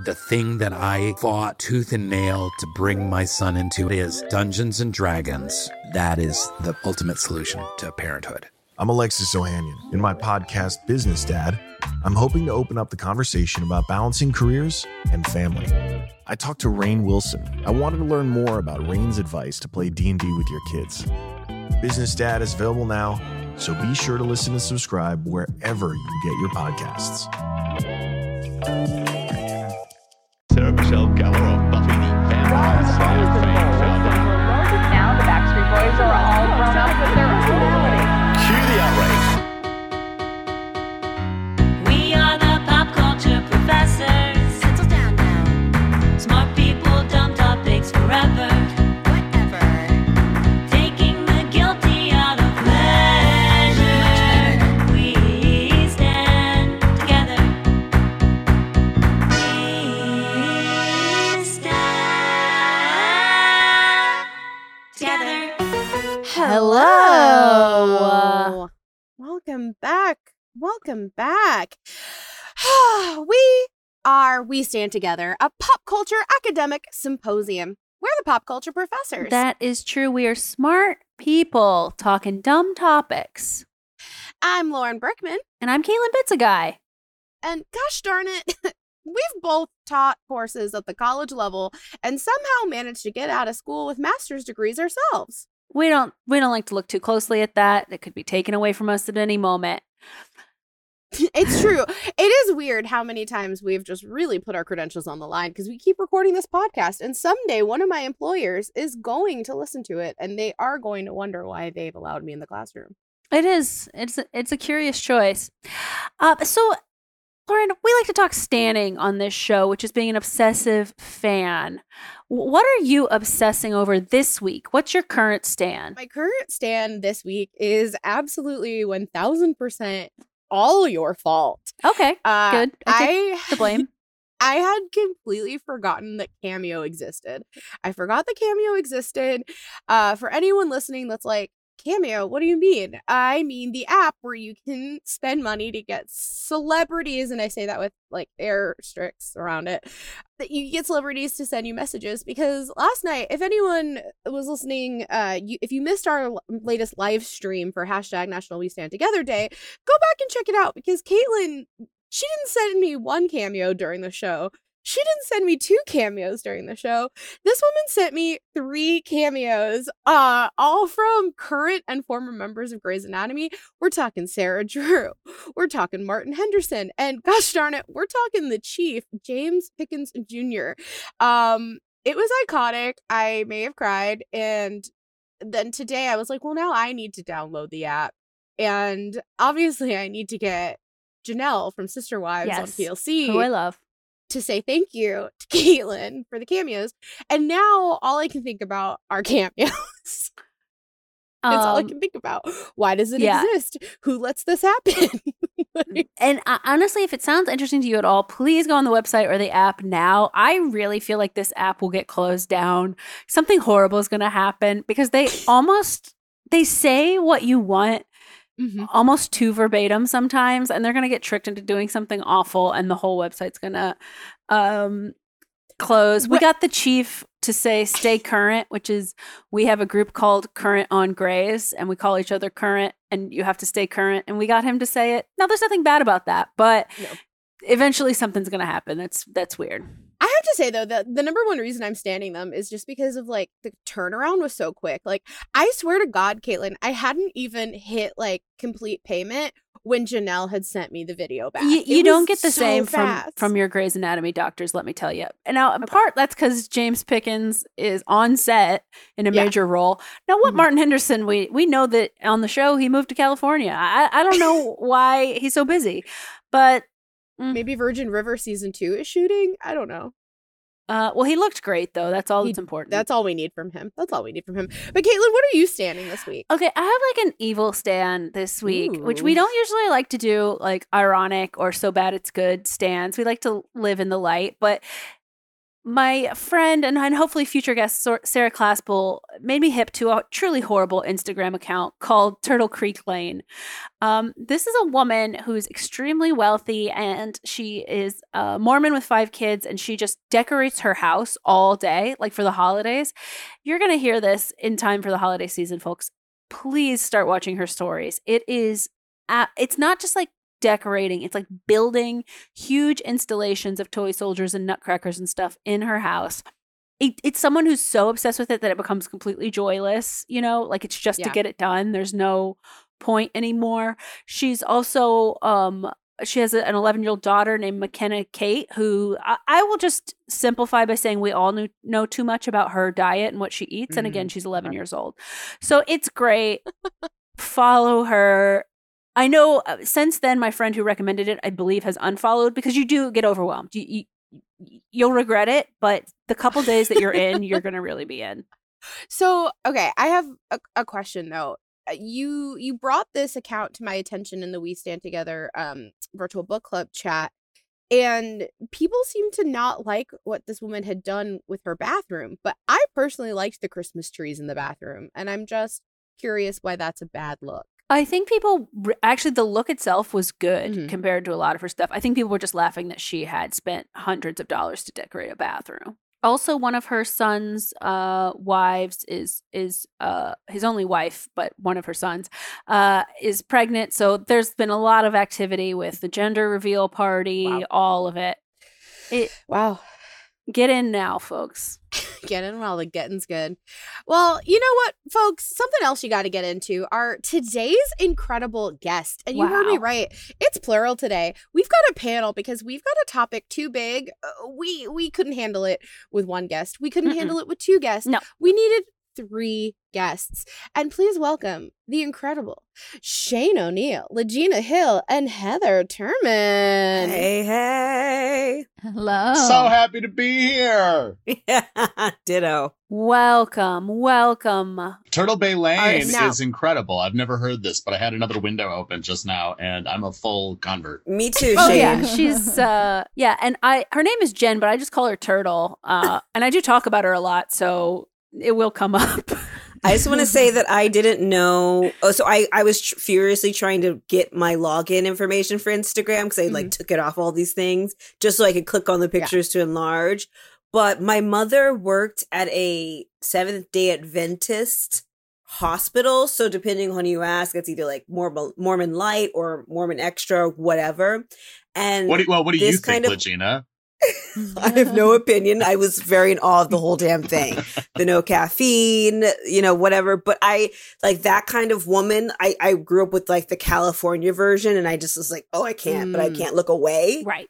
The thing that I fought tooth and nail to bring my son into is Dungeons and Dragons. That is the ultimate solution to parenthood. I'm Alexis Ohanian. In my podcast, Business Dad, I'm hoping to open up the conversation about balancing careers and family. I talked to Rainn Wilson. I wanted to learn more about Rainn's advice to play D&D with your kids. Business Dad is available now, so be sure to listen and subscribe wherever you get your podcasts. Hello. Welcome back. Welcome back. we are We Stan Together, a pop culture academic symposium. We're the pop culture professors. That is true. We are smart people talking dumb topics. I'm Lauren Brickman, And I'm Caitlin Bitzegaio. and gosh darn it, we've both taught courses at the college level and somehow managed to get out of school with master's degrees ourselves. We don't we don't like to look too closely at that. It could be taken away from us at any moment. it's true. It is weird how many times we've just really put our credentials on the line because we keep recording this podcast, and someday one of my employers is going to listen to it, and they are going to wonder why they've allowed me in the classroom. It is. It's a, it's a curious choice. Uh, so, Lauren, we like to talk standing on this show, which is being an obsessive fan. What are you obsessing over this week? What's your current stand? My current stand this week is absolutely one thousand percent all your fault. Okay, Uh, good. I I the blame. I had completely forgotten that Cameo existed. I forgot that Cameo existed. Uh, for anyone listening that's like, Cameo, what do you mean? I mean the app where you can spend money to get celebrities, and I say that with like asterisks around it, that you get celebrities to send you messages. Because last night, if anyone was listening, uh, you, if you missed our latest live stream for hashtag National We Stan Together Day, go back and check it out because Caitlin she didn't send me one cameo during the show. She didn't send me two cameos during the show. This woman sent me three cameos, uh, all from current and former members of Grey's Anatomy. We're talking Sarah Drew. We're talking Martin Henderson. And gosh darn it, we're talking the chief, James Pickens Jr. Um, it was iconic. I may have cried. And then today I was like, well, now I need to download the app. And obviously I need to get Janelle from Sister Wives on Yes. PLC Who I love. To say thank you to Caitlin for the cameos. And now all I can think about are cameos. That's all I Um, can think about. Why does it yeah. exist? Who lets this happen? Like, And uh, honestly, if it sounds interesting to you at all, please go on the website or the app now. I really feel like this app will get closed down. Something horrible is going to happen because they almost they say what you want mhm. almost too verbatim sometimes and they're going to get tricked into doing something awful and the whole website's going to um close. We got the chief to say stay current, which is we have a group called Current on Grey's and we call each other current and you have to stay current and we got him to say it. Now there's nothing bad about that, but No. eventually something's going to happen. That's that's weird. Have to say though that the number one reason I'm standing them is just because of like the turnaround was so quick. Like I swear to God, Caitlin, I hadn't even hit like complete payment when Janelle had sent me the video back. You, you don't get the so same from fast. from your Grey's Anatomy doctors, let me tell you. And now, in part, that's because James Pickens is on set in a Yeah. major role. Now, what Mhm. Martin Henderson? We we know that on the show he moved to California. I I don't know why he's so busy, but maybe Virgin River season two is shooting. I don't know. Uh, well, he looked great though. That's all He- that's important. That's all we need from him. That's all we need from him. But Caitlin, what are you standing this week? Okay, I have like an evil stand this week, which we don't usually like to do, like ironic or so bad it's good stands. We like to live in the light, but my friend and, and hopefully future guest Sarah Claspel made me hip to a truly horrible Instagram account called Turtle Creek Lane. Um, this is a woman who's extremely wealthy and she is a Mormon with five kids and she just decorates her house all day, like for the holidays. You're going to hear this in time for the holiday season, folks. Please start watching her stories. It is, a it's not just like decorating, it's like building huge installations of toy soldiers and nutcrackers and stuff in her house. It, it's someone who's so obsessed with it that it becomes completely joyless, you know, like it's just to get it done. There's no point anymore. She's also um she has a, an 11 year old daughter named McKenna Kate, who I, I will just simplify by saying we all knew, know too much about her diet and what she eats. And again, she's 11 years old. So it's great. Follow her. I know uh, since then, my friend who recommended it, I believe, has unfollowed because you do get overwhelmed. You, you, you'll regret it, but the couple days that you're in, you're going to really be in. So, okay, I have a, a question though. Uh, You you brought this account to my attention in the We Stan Together um virtual book club chat and people seem to not like what this woman had done with her bathroom, but I personally liked the Christmas trees in the bathroom and I'm just curious why that's a bad look. I think people actually the look itself was good Mhm. compared to a lot of her stuff. I think people were just laughing that she had spent hundreds of dollars to decorate a bathroom. Also, one of her son's uh, wives is is uh, his only wife, but one of her sons uh, is pregnant. So there's been a lot of activity with the gender reveal party, Wow. all of it. It Wow. Get in now, folks. Get in while the getting's good. Well, you know what, folks? Something else you got to get into are today's incredible guest. And you heard me right; it's plural today. We've got a panel because we've got a topic too big. Uh, we we couldn't handle it with one guest. We couldn't Mm-mm. handle it with two guests. No. we needed three guests. And please welcome the incredible Shane O'Neill, Legina Hill, and Heather Turman. Hey, hey. Hello. So happy to be here. Ditto. welcome, welcome. Turtle Bay Lane now- is incredible. I've never heard this, but I had another window open just now, and I'm a full convert. Me too, Oh Shane. yeah, she's uh yeah, and I her name is Jen, but I just call her Turtle. Uh and I do talk about her a lot, so it will come up. I just want to say that I didn't know. Oh, so I, I was tr- furiously trying to get my login information for Instagram because I like mm-hmm. took it off all these things just so I could click on the pictures to enlarge. But my mother worked at a Seventh Day Adventist hospital, so depending on who you ask, it's either like Mormon Mormon Light or Mormon Extra, whatever. And What do, well, what do you think, kind of- Legina? I have no opinion. I was very in awe of the whole damn thing. The no caffeine, you know, whatever. But I like that kind of woman. I, I grew up with like the California version and I just was like, oh, I can't, but I Mm. can't look away. right.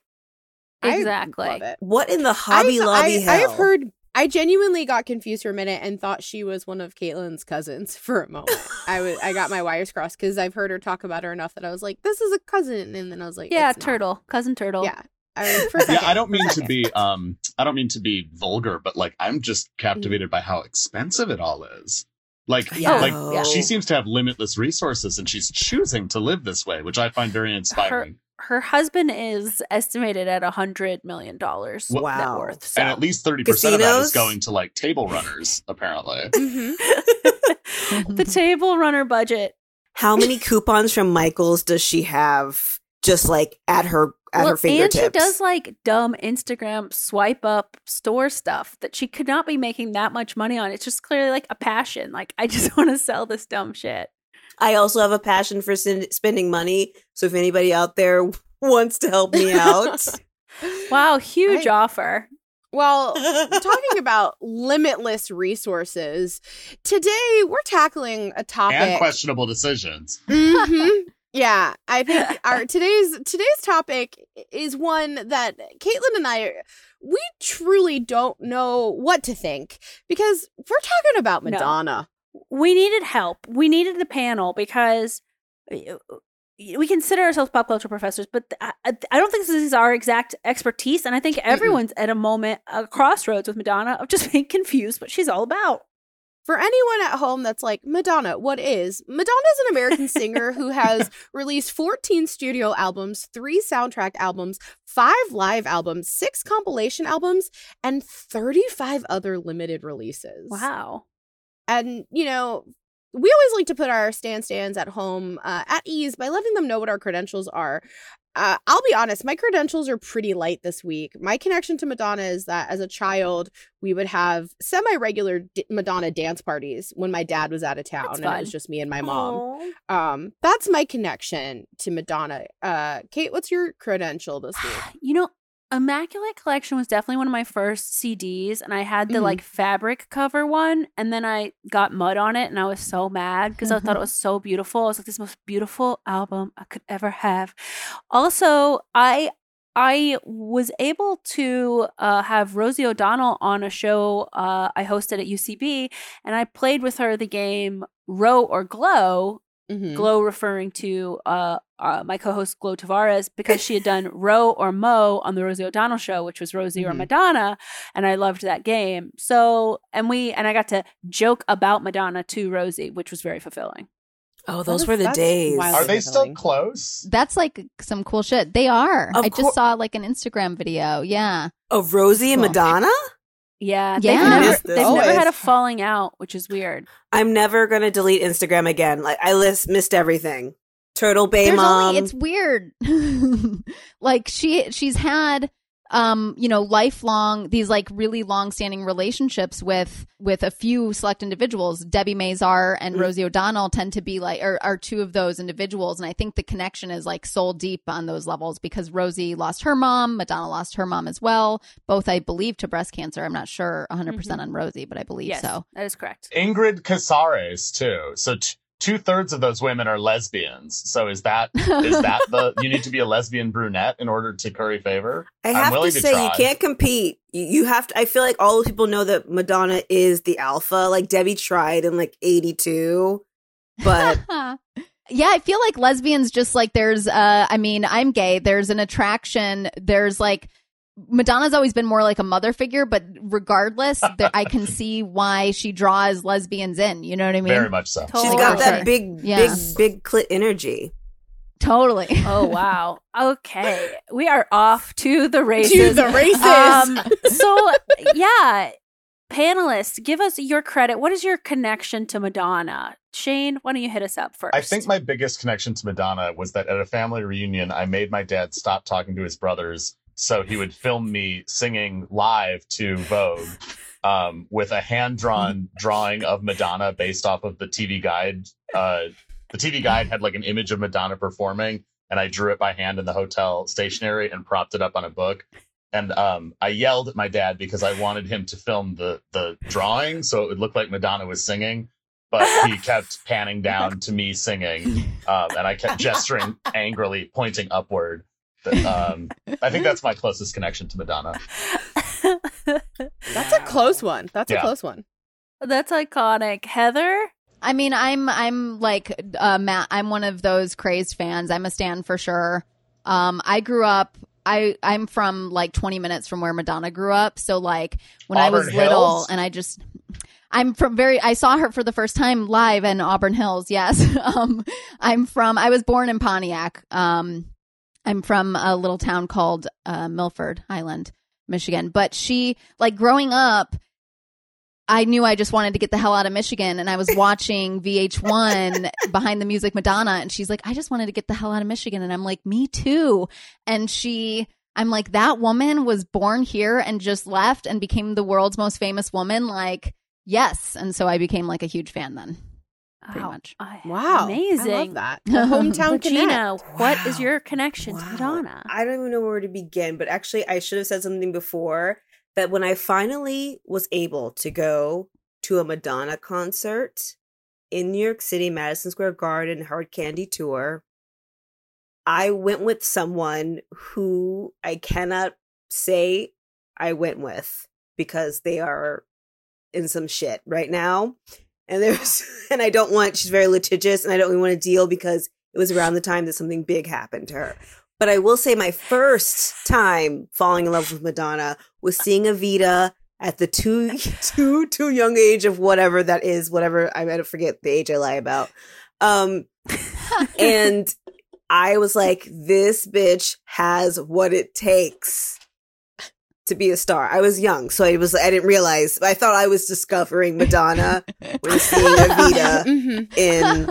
I Exactly. love it. What in the Hobby I, Lobby I, hell? I have heard. I genuinely got confused for a minute and thought she was one of Caitlin's cousins for a moment. I was I got my wires crossed because I've heard her talk about her enough that I was like, "This is a cousin," and then I was like, Yeah, "It's not." Turtle, cousin Turtle. Yeah, I, for Yeah, I don't mean to be um I don't mean to be vulgar, but like I'm just captivated by how expensive it all is. Like Yeah. like Oh. she seems to have limitless resources and she's choosing to live this way, which I find very inspiring. Her husband is estimated at a hundred million dollars net Wow. worth. So and at least 30% of that is going to like table runners, apparently. Mhm. the table runner budget. How many coupons from Michaels does she have just like at her at well, her fingertips? and she does like dumb Instagram swipe up store stuff that she could not be making that much money on. It's just clearly like a passion. Like I just want to sell this dumb shit. I also have a passion for sin- spending money. So if anybody out there wants to help me out, Wow, huge Right. offer. Well, talking about limitless resources, today we're tackling a topic. and questionable decisions. Mhm. Yeah, I think our today's today's topic is one that Caitlin and I we truly don't know what to think because we're talking about No. Madonna. we needed help. We needed the panel because uh, we consider ourselves pop culture professors, but I, I don't think this is our exact expertise. And I think everyone's at a moment, a crossroads with Madonna of just being confused what she's all about. For anyone at home that's like, Madonna, what is? Madonna's an American singer who has released 14 studio albums, three soundtrack albums, five live albums, six compilation albums, and 35 other limited releases. Wow. And, you know, we always like to put our stand stands at home uh, at ease by letting them know what our credentials are. Uh, I'll be honest, my credentials are pretty light this week. My connection to Madonna is that as a child, we would have semi regular d- Madonna dance parties when my dad was out of town That's and it was just me and my mom. Um, that's my connection to Madonna. Uh, Kate, what's your credential this week? You know, Immaculate Collection was definitely one of my first CDs, and I had the Mhm. like fabric cover one, and then I got mud on it, and I was so mad because I thought it was so beautiful. I was like, "This most beautiful album I could ever have." Also, I I was able to uh, have Rosie O'Donnell on a show uh, I hosted at UCB, and I played with her the game Row or Glow, Mhm. Glow referring to uh, uh, my co-host Glow Tavares because she had done Row or Mo on the Rosie O'Donnell show, which was Rosie or Mhm. Madonna, and I loved that game. So, and we and I got to joke about Madonna to Rosie, which was very fulfilling. Oh, those is- were the days. Are they still close? That's like some cool shit. They are. Of I cour- just saw like an Instagram video. Yeah. Of Rosie and Cool. Madonna? Yeah, Yeah. they've never, they've never had a falling out, which is weird. I'm never gonna delete Instagram again. Like I list missed everything. Turtle Bay There's mom. only it's weird. like she she's had um you know lifelong these like really long standing relationships with with a few select individuals debbie mazar and Mm. rosie o'donnell tend to be like are, are two of those individuals and i think the connection is like soul deep on those levels because rosie lost her mom madonna lost her mom as well both i believe to breast cancer i'm not sure 100% on rosie but i believe Yes, so that is correct. Ingrid Casares too. So t- two thirds of those women are lesbians. So is that is that the you need to be a lesbian brunette in order to curry favor? I I'm have to willing to say, you can't compete. You, you have to. I feel like all the people know that Madonna is the alpha. Like Debbie tried in like '82, but yeah, I feel like lesbians just like there's uh I mean, I'm gay. There's an attraction. There's like Madonna's always been more like a mother figure, but regardless, there, I can see why she draws lesbians in. You know what I mean? Very much so. She's got that big, Yeah. big, big clit energy. Totally. Oh wow. Okay, we are off to the races. To the races. Um, so yeah, panelists, give us your credit. What is your connection to Madonna? Shane, why don't you hit us up first? I think my biggest connection to Madonna was that at a family reunion, I made my dad stop talking to his brothers so he would film me singing live to Vogue um, with a hand drawn drawing of Madonna based off of the TV guide. Uh, the TV guide had like an image of Madonna performing, and I drew it by hand in the hotel stationery and propped it up on a book. And um, I yelled at my dad because I wanted him to film the the drawing so it would look like Madonna was singing but he kept panning down to me singing, um, and I kept gesturing angrily, pointing upward. Um, I think that's my closest connection to Madonna. That's a close one. That's a close one. That's iconic. Heather? I mean, I'm I'm like uh, Matt. I'm one of those crazed fans. I'm a stan for sure. Um, I grew up. I I'm from like 20 minutes from where Madonna grew up. So like when I was Auburn little, and I just I'm from very. I saw her for the first time live in Auburn Hills. Yes. um, I'm from. I was born in Pontiac. Um, I'm from a little town called uh, Milford Island, Michigan. But she like growing up. I knew I just wanted to get the hell out of Michigan and I was watching VH1 behind the music Madonna and she's like, I just wanted to get the hell out of Michigan. And I'm like, me too. And she, I'm like, that woman was born here and just left and became the world's most famous woman. Like, yes. And so I became like a huge fan then. Pretty Wow. much. I- Wow. Amazing. I love that. Hometown Regina, connect. what is Wow. your connection to Wow. Madonna? I don't even know where to begin, but actually, I should have said something before that when I finally was able to go to a Madonna concert in New York City, Madison Square Garden, Hard Candy Tour, I went with someone who I cannot say I went with because they are in some shit right now. And there's, and I don't want, she's very litigious and I don't even want to deal because it was around the time that something big happened to her. But I will say my first time falling in love with Madonna was seeing Evita at the too too too young age of whatever that is, whatever I I forget the age I lie about. Um and I was like, this bitch has what it takes to be a star. I was young, so I was I didn't realize. I thought I was discovering Madonna when seeing Evita Mhm. in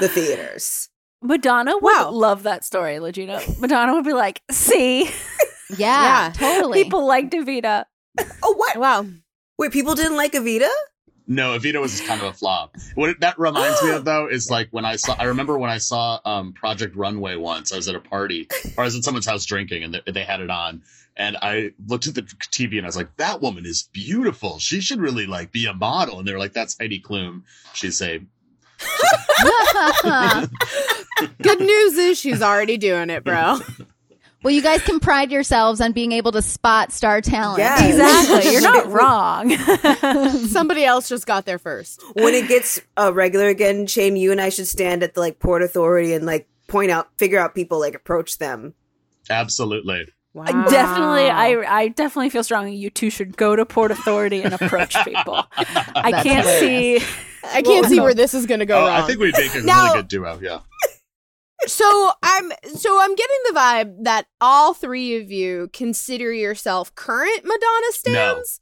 the theaters. Madonna would Wow. love that story, Legina. Madonna would be like, see, Yeah, Yeah. totally. people like Davida. Oh what? Wow. Wait, people didn't like Evita? No, Evita was kind of a flop. What it- that reminds me of though is like when I saw. I remember when I saw um, Project Runway once. I was at a party, or I was at someone's house drinking, and they, they had it on. And I looked at the TV and I was like, "That woman is beautiful. She should really like be a model." And they were like, "That's Heidi Klum. She's a Good news is she's already doing it, bro. well, you guys can pride yourselves on being able to spot star talent. Yes. Exactly. You're not wrong. Somebody else just got there first. When it gets uh, regular again, Shane, you and I should stand at the like Port Authority and like point out, figure out people, like approach them. absolutely." Wow. I definitely, I, I definitely feel strongly you two should go to Port Authority and approach people. I That's can't see. I can't see where this is going to go Oh, wrong. I think we'd make a Now- really good duo. Yeah. So I'm so I'm getting the vibe that all three of you consider yourself current Madonna stands.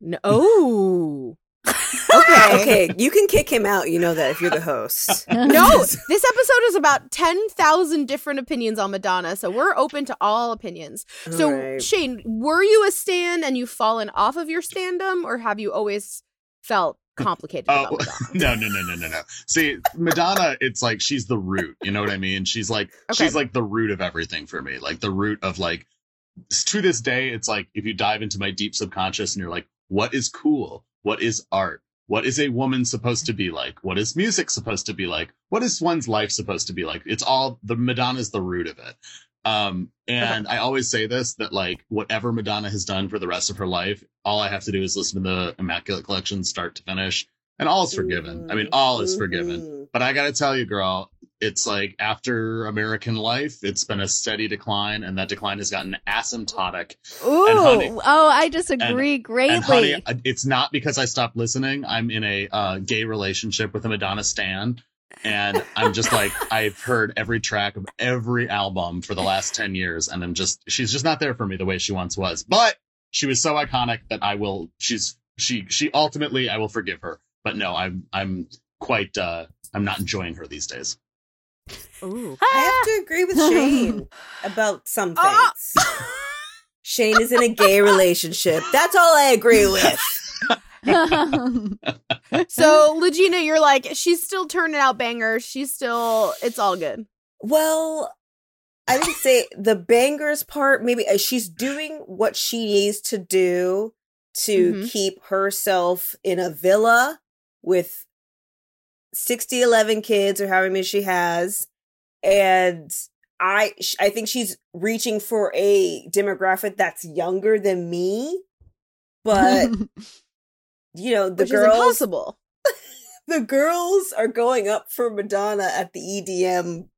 No. Oh. Okay, okay, you can kick him out. You know that if you're the host. no, this episode is about 10,000 different opinions on Madonna, so we're open to all opinions. So, Alright. Shane, were you a stan and you've fallen off of your standum, or have you always felt complicated Oh Madonna? no no no no no no. See, Madonna, it's like she's the root. You know what I mean? She's like Okay. she's like the root of everything for me. Like the root of like to this day, it's like if you dive into my deep subconscious and you're like, what is cool? What is art? What is a woman supposed to be like? What is music supposed to be like? What is one's life supposed to be like? It's all the Madonna's the root of it. Um, and I always say this that like whatever Madonna has done for the rest of her life, all I have to do is listen to the Immaculate Collection start to finish, and all is forgiven. I mean, all is forgiven. But I gotta tell you, girl, it's like after American Life, it's been a steady decline, and that decline has gotten asymptotic. Ooh, And honey- oh, I disagree greatly. And honey, it's not because I stopped listening. I'm in a uh, gay relationship with a Madonna stan. And I'm just like, I've heard every track of every album for the last 10 years. And I'm just, she's just not there for me the way she once was. But she was so iconic that I will, she's, she, she ultimately, I will forgive her. But no, I'm, I'm quite, uh, I'm not enjoying her these days. Ooh. I have to agree with Shane about some Ah! things. Shane is in a gay relationship. That's all I agree with. So, Legina, you're like, she's still turning out bangers. She's still, it's all good. Well, I would say the bangers part, maybe uh, she's doing what she needs to do to Mhm. keep herself in a villa with 60, 11 kids or however many she has. And I, I think she's reaching for a demographic that's younger than me. But, you know, the Which girls, impossible. the girls are going up for Madonna at the EDM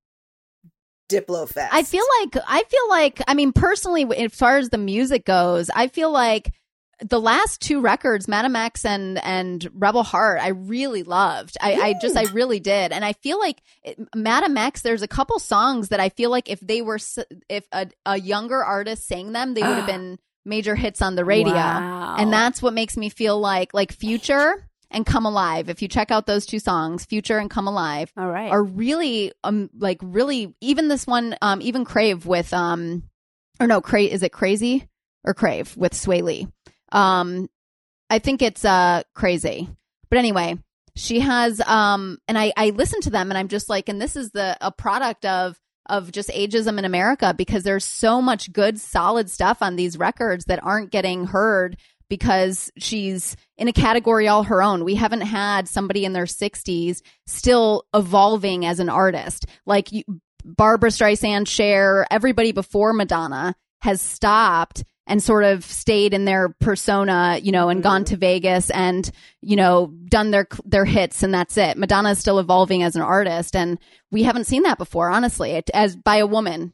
Diplo Fest. I feel like I feel like I mean personally, as far as the music goes, I feel like the last two records, Madame X and and Rebel Heart, I really loved. I, I just I really did, and I feel like it, Madame X. There's a couple songs that I feel like if they were if a, a younger artist sang them, they would have been major hits on the radio, Wow. and that's what makes me feel like like Future and Come Alive. If you check out those two songs, Future and Come Alive, All right. are really um like really even this one um even Crave with um or no Crave is it Crazy or Crave with Swae Lee um I think it's uh Crazy but anyway she has um and I I listen to them and I'm just like and this is the a product of of just ageism in America because there's so much good solid stuff on these records that aren't getting heard because she's in a category all her own. We haven't had somebody in their 60s still evolving as an artist. Like Barbra Streisand, Cher, everybody before Madonna has stopped and sort of stayed in their persona, you know, and gone to mm-hmm. Vegas and, you know, done their their hits and that's it. Madonna is still evolving as an artist and we haven't seen that before, honestly, it, as by a woman.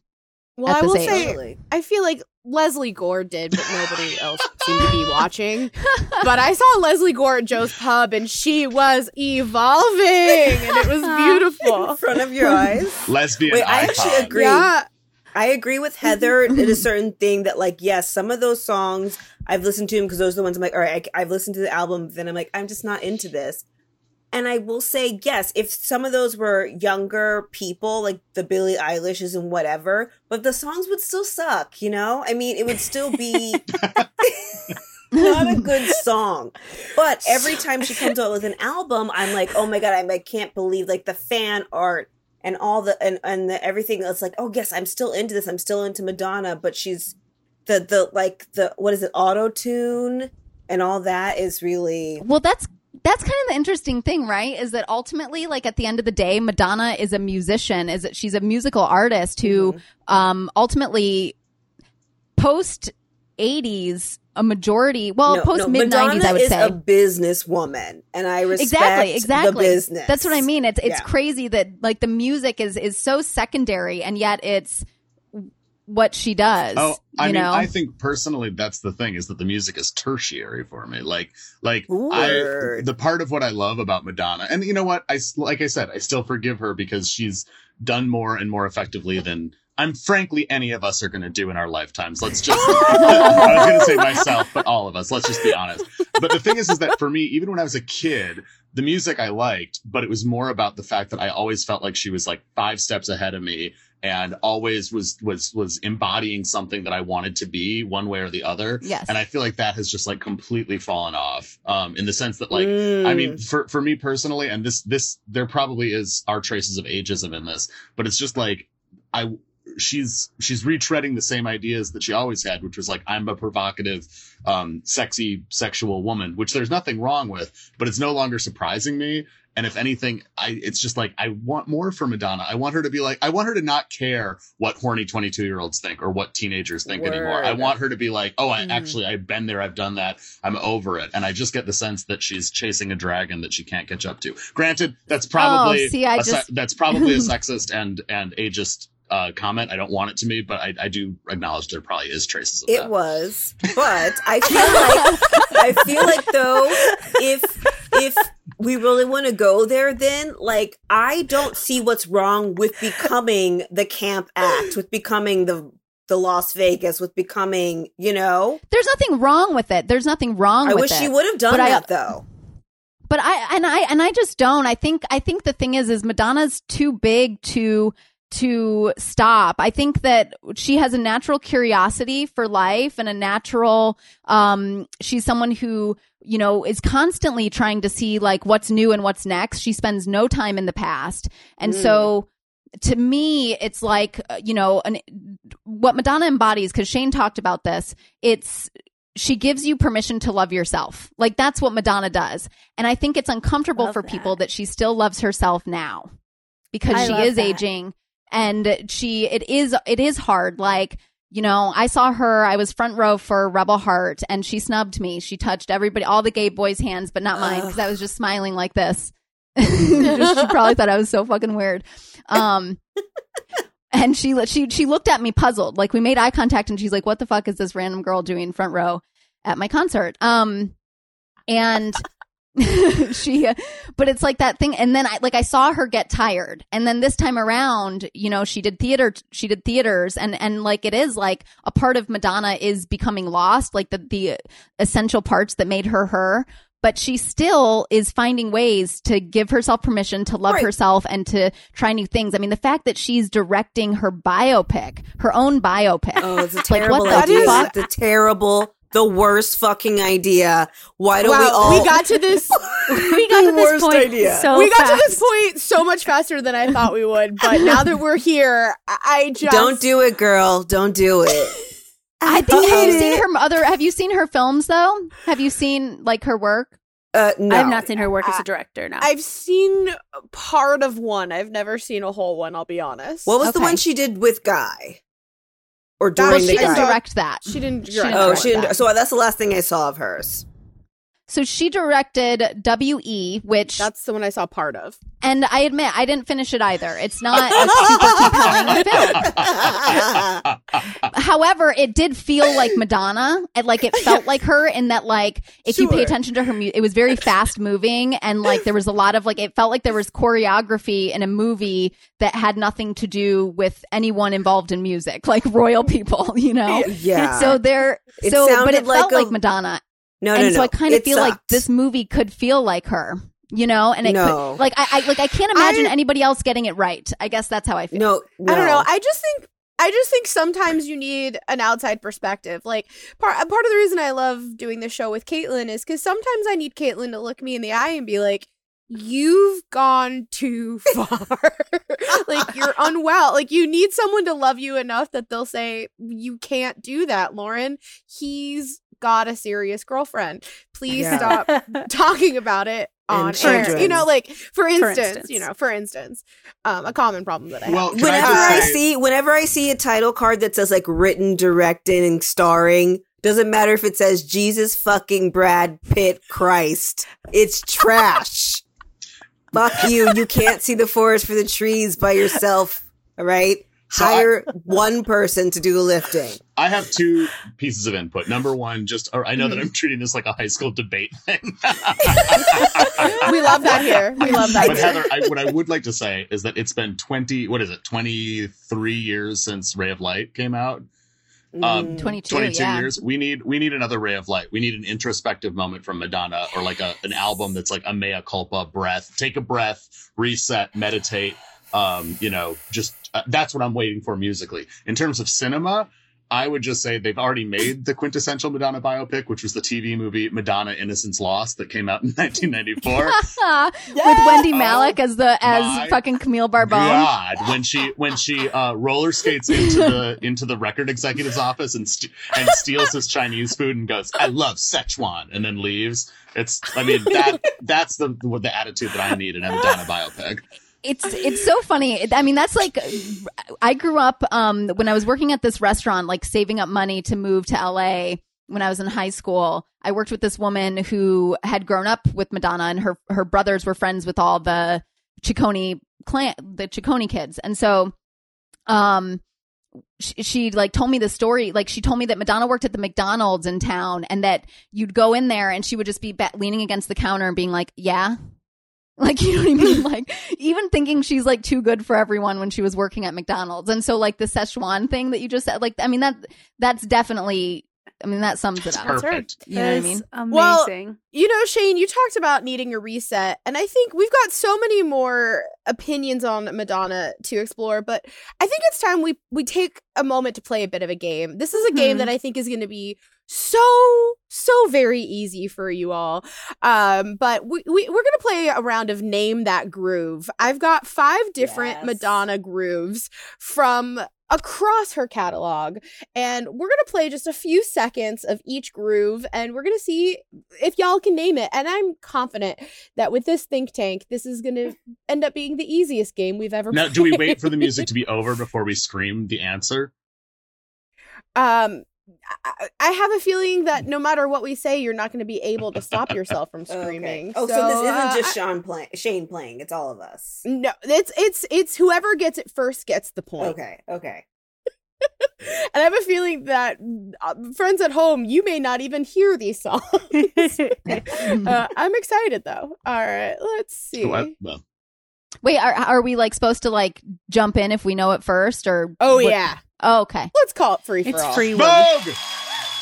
Well, I will age. say, I feel like Lesley Gore did, but nobody else seemed to be watching. But I saw Lesley Gore at Joe's Pub, and she was evolving, and it was beautiful in front of your eyes. Lesbian Wait, I actually agree. Yeah. I agree with mm-hmm. Heather in a mm-hmm. certain thing that, like, yes, some of those songs I've listened to them because those are the ones I'm like, all right, I, I've listened to the album, then I'm like, I'm just not into this. And I will say, yes, if some of those were younger people, like the Billie Eilishes and whatever, but the songs would still suck, you know? I mean, it would still be not a good song. But every time she comes out with an album, I'm like, oh my God, I'm, I can't believe like the fan art and all the and and the, everything that's like oh yes i'm still into this i'm still into madonna but she's the the like the what is it auto tune and all that is really Well, that's that's kind of the interesting thing, right? Is that ultimately, like at the end of the day, Madonna is a musician. Is that she's a musical artist who, Mm-hmm. um, ultimately, post '80s, a majority, well, No, post no, mid '90s, I would is say. a businesswoman and i respect exactly exactly the business that's what i mean it's it's Yeah. crazy that like the music is is so secondary and yet it's what she does Oh, I you mean, know I think personally that's the thing is that the music is tertiary for me. Like, like Word. I, the part of what I love about Madonna, and you know what? I like I said, I still forgive her because she's done more and more effectively than I'm frankly any of us are going to do in our lifetimes. Let's just, I was going to say myself, but all of us. Let's just be honest. But the thing is, is that for me, even when I was a kid, the music I liked, but it was more about the fact that I always felt like she was like five steps ahead of me and always was was was embodying something that I wanted to be one way or the other. Yes. And I feel like that has just like completely fallen off. Um, in the sense that like I mean, for for me personally, and this this there probably is are traces of ageism in this, but it's just like I she's she's retreading the same ideas that she always had, which was like I'm a provocative, um, sexy, sexual woman, which there's nothing wrong with, but it's no longer surprising me. And if anything, I it's just like I want more for Madonna. I want her to be like I want her to not care what horny 22 year olds think or what teenagers think anymore. I want her to be like, oh, I Mhm. actually I've been there, I've done that, I'm over it, and I just get the sense that she's chasing a dragon that she can't catch up to. Granted, that's probably Oh, see, I a se- that's probably a sexist and and ageist uh, comment. I don't want it to be, but I, I do acknowledge there probably is traces of it that. was but i feel like i feel like though if if we really want to go there then like i don't see what's wrong with becoming the camp act with becoming the the las vegas with becoming you know there's nothing wrong with it there's nothing wrong with it. i with wish it she would have done But I- though but I and I and I just don't. I think I think the thing is is Madonna's too big to to stop. I think that she has a natural curiosity for life and a natural um she's someone who you know is constantly trying to see like what's new and what's next. She spends no time in the past. And Mm. so to me it's like uh, you know an, what Madonna embodies cuz Shane talked about this. It's she gives you permission to love yourself. Like that's what Madonna does. And I think it's uncomfortable for people that she still loves herself now because I she is that. aging and she it is it is hard like you know, I saw her. I was front row for Rebel Heart, and she snubbed me. She touched everybody, all the gay boys' hands, but not mine, because I was just smiling like this. Just- she probably thought I was so fucking weird. Um, and she she she looked at me puzzled. Like we made eye contact, and she's like, "What the fuck is this random girl doing front row at my concert?" Um, and she uh, but it's like that thing and then i like i saw her get tired and then this time around you know she did theater she did theaters and and like it is like a part of madonna is becoming lost like the the essential parts that made her her but she still is finding ways to give herself permission to love Right. herself and to try new things i mean the fact that she's directing her biopic her own biopic oh it's a Like, terrible what the idea fuck? the terrible the worst fucking idea why don't we all we got to this. we got to this worst point idea. so we got to this point so much faster than I thought we would. But now that we're here, I I just don't do it girl don't do it I think have you seen her other have you seen her films though? Have you seen like her work? Uh no. I've not seen her work as a director. No, I've seen part of one. I've never seen a whole one. I'll be honest. what was the one she did with guy or That during was- the she didn't guide? direct that. She didn't. She direct didn't Oh, she didn't. that. So that's the last thing I saw of hers. So she directed W.E., which That's the one I saw part of. And I admit, I didn't finish it either. It's not a super compelling film. However, it did feel like Madonna, and like it felt like her in that, like if you pay attention to her, mu- it was very fast moving, and like there was a lot of like it felt like there was choreography in a movie that had nothing to do with anyone involved in music, like royal people, you know. Yeah. So there, It so but sounded it felt like a- like Madonna, no, and no, so no. I kind of It feel like this movie could feel like her, you know, and it No. could, like I, I like I can't imagine I- anybody else getting it right. I guess that's how I feel. No, I don't know. I just think I just think sometimes you need an outside perspective. Like part part of the reason I love doing this show with Caitlin is because sometimes I need Caitlin to look me in the eye and be like, "You've gone too far. like you're unwell. Like you need someone to love you enough that they'll say you can't do that, Lauren. He's got a serious girlfriend. Please Yeah. stop talking about it." On air, you know, like for instance, instance. you know, for instance, um, a common problem that I have. Well, can whenever I, I, see whenever I see a title card that says like written, directed, and starring, doesn't matter if it says Jesus fucking Brad Pitt Christ. It's trash. Fuck you. You can't see the forest for the trees by yourself. All right. So I- Hire one person to do the lifting. I have two pieces of input. Number one, just or I know Mm-hmm. that I'm treating this like a high school debate thing. we love that here. We love that but. Heather, I, what I would like to say is that it's been 20, what is it, 23 years since Ray of Light came out. Um, Mm. 22, 22 yeah. years. We need we need another ray of light. We need an introspective moment from Madonna or like a, an album that's like a mea culpa breath. Take a breath, reset, meditate. Um, you know, just uh, that's what I'm waiting for musically. In terms of cinema, I would just say they've already made the quintessential Madonna biopic, which was the TV movie Madonna Innocence Lost that came out in 1994. With Wendy Malick as the as fucking Camille Barbone. God, when she when she uh, roller skates into the into the record executive's office and st- and steals his Chinese food and goes, "I love Szechuan," and then leaves. It's I mean that that's the the attitude that I need in a Madonna biopic. It's it's so funny. I mean, that's like I grew up um when I was working at this restaurant, like saving up money to move to LA when I was in high school. I worked with this woman who had grown up with Madonna, and her her brothers were friends with all the Ciccone clan, the Ciccone kids, and so um. She, she like told me the story. Like she told me that Madonna worked at the McDonald's in town, and that you'd go in there, and she would just be be- leaning against the counter and being like, "Yeah, like, you know what I mean? Like, even thinking she's like too good for everyone when she was working at McDonald's. And so, like, the Szechuan thing that you just said, like, I mean, that, that's definitely, I mean, that sums it up. Perfect. You know what I mean? Well, Amazing. You know, Shane, you talked about needing a reset, and I think we've got so many more opinions on Madonna to explore, but I think it's time we we take a moment to play a bit of a game. This is a game Mhm. that I think is going to be so so very easy for you all. Um, but we, we we're going to play a round of name that groove. I've got five different Yes. Madonna grooves from across her catalog and we're going to play just a few seconds of each groove and we're going to see if y'all can name it and i'm confident that with this think tank this is going to end up being the easiest game we've ever Now, played. do we wait for the music to be over before we scream the answer? um I, I have a feeling that no matter what we say you're not going to be able to stop yourself from screaming Oh, so, this isn't uh, just Sean playing, Shane playing. It's all of us. no it's it's it's whoever gets it first gets the point Okay, okay. and i have a feeling that uh, friends at home you may not even hear these songs uh, i'm excited though all right let's see Oh, I- well, Wait, are, are we like supposed to like jump in if we know it first or? oh what- yeah Oh, okay. let's call it free for all. It's free will.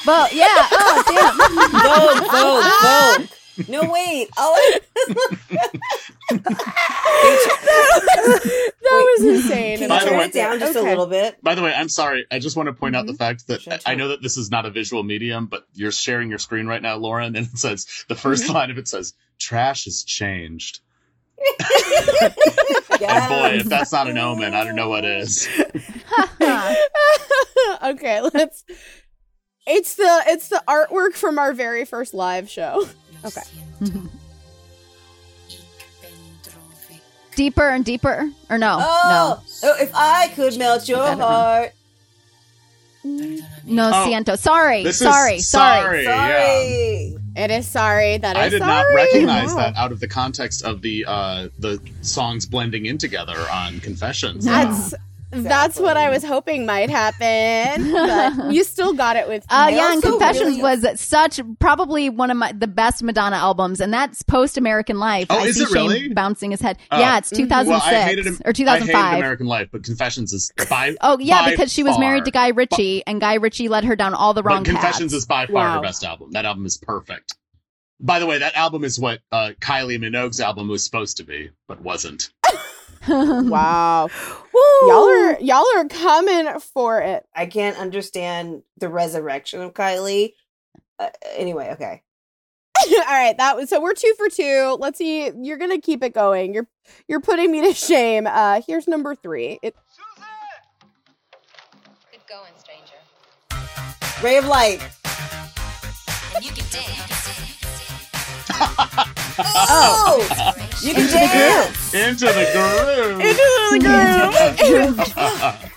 Vogue! Yeah. Oh, damn. Vogue, Vogue, Vogue. No, wait. Oh, that was insane Can and you By the turn way- it down just a little bit? By the way, I'm sorry. I just want to point out the mm-hmm. fact that Shut I up. know that this is not a visual medium, but you're sharing your screen right now, Lauren, and it says the 1st mm-hmm. line of it says "trash has changed." And boy, if that's not an omen, I don't know what is. okay, let's. It's the it's the artwork from our very first live show. Okay. deeper and deeper, or no? Oh, oh, if I could melt your I know. heart. No, Oh, siento. Sorry, this is sorry, sorry. sorry, yeah. It is sorry. That is I did sorry. not recognize Wow. that out of the context of the uh the songs blending in together on Confessions. That's that's what I was hoping might happen, but you still got it with. Uh, yeah, and Confessions really- was such probably one of my the best Madonna albums, and that's post American Life. Oh, I is see it Shane really? bouncing his head. Oh. yeah, it's 2006 Well, I hated him, or I 2005. hated American Life, but Confessions is by Oh yeah, by because she was married to Guy Ritchie, and Guy Ritchie led her down all the wrong But Confessions paths. is by far Wow. her best album. That album is perfect. By the way, that album is what uh, Kylie Minogue's album was supposed to be, but wasn't. wow. Y'all are y'all are coming for it. I can't understand the resurrection of Kylie. Uh, anyway, okay. All right, that was so we're two for two. Let's see. You're gonna keep it going. You're you're putting me to shame. Uh, here's number three. It, Good going, stranger. Ray of Light. And you can dance. Oh, you can Into the dance. Into the groove. Into the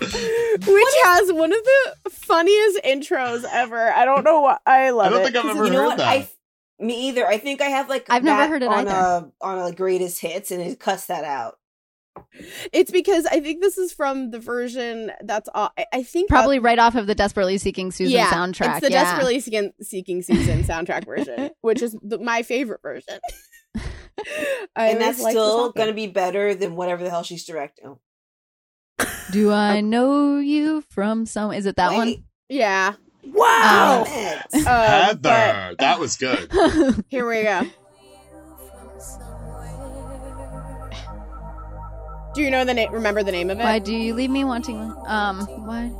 groove. which has one of the funniest intros ever. I don't know what I love I don't it. think I've 'cause ever you know heard what? that. I me either. I think I have like I've never heard it on either. A, on a greatest hits, and it cuts that out. It's because I think this is from the version that's uh, I- I think Probably right off of the Desperately Seeking Susan yeah, soundtrack. It's the yeah. Desperately Seeking, Seeking Susan soundtrack version, which is the, my favorite version. I and that's like still going to be better than whatever the hell she's directing. Do I know you from some? Is it that Wait. yeah. Wow. Um, It. uh, Heather, but that was good. here we go. Do you know the name? Remember the name of it? why do you leave me wanting? Um, why?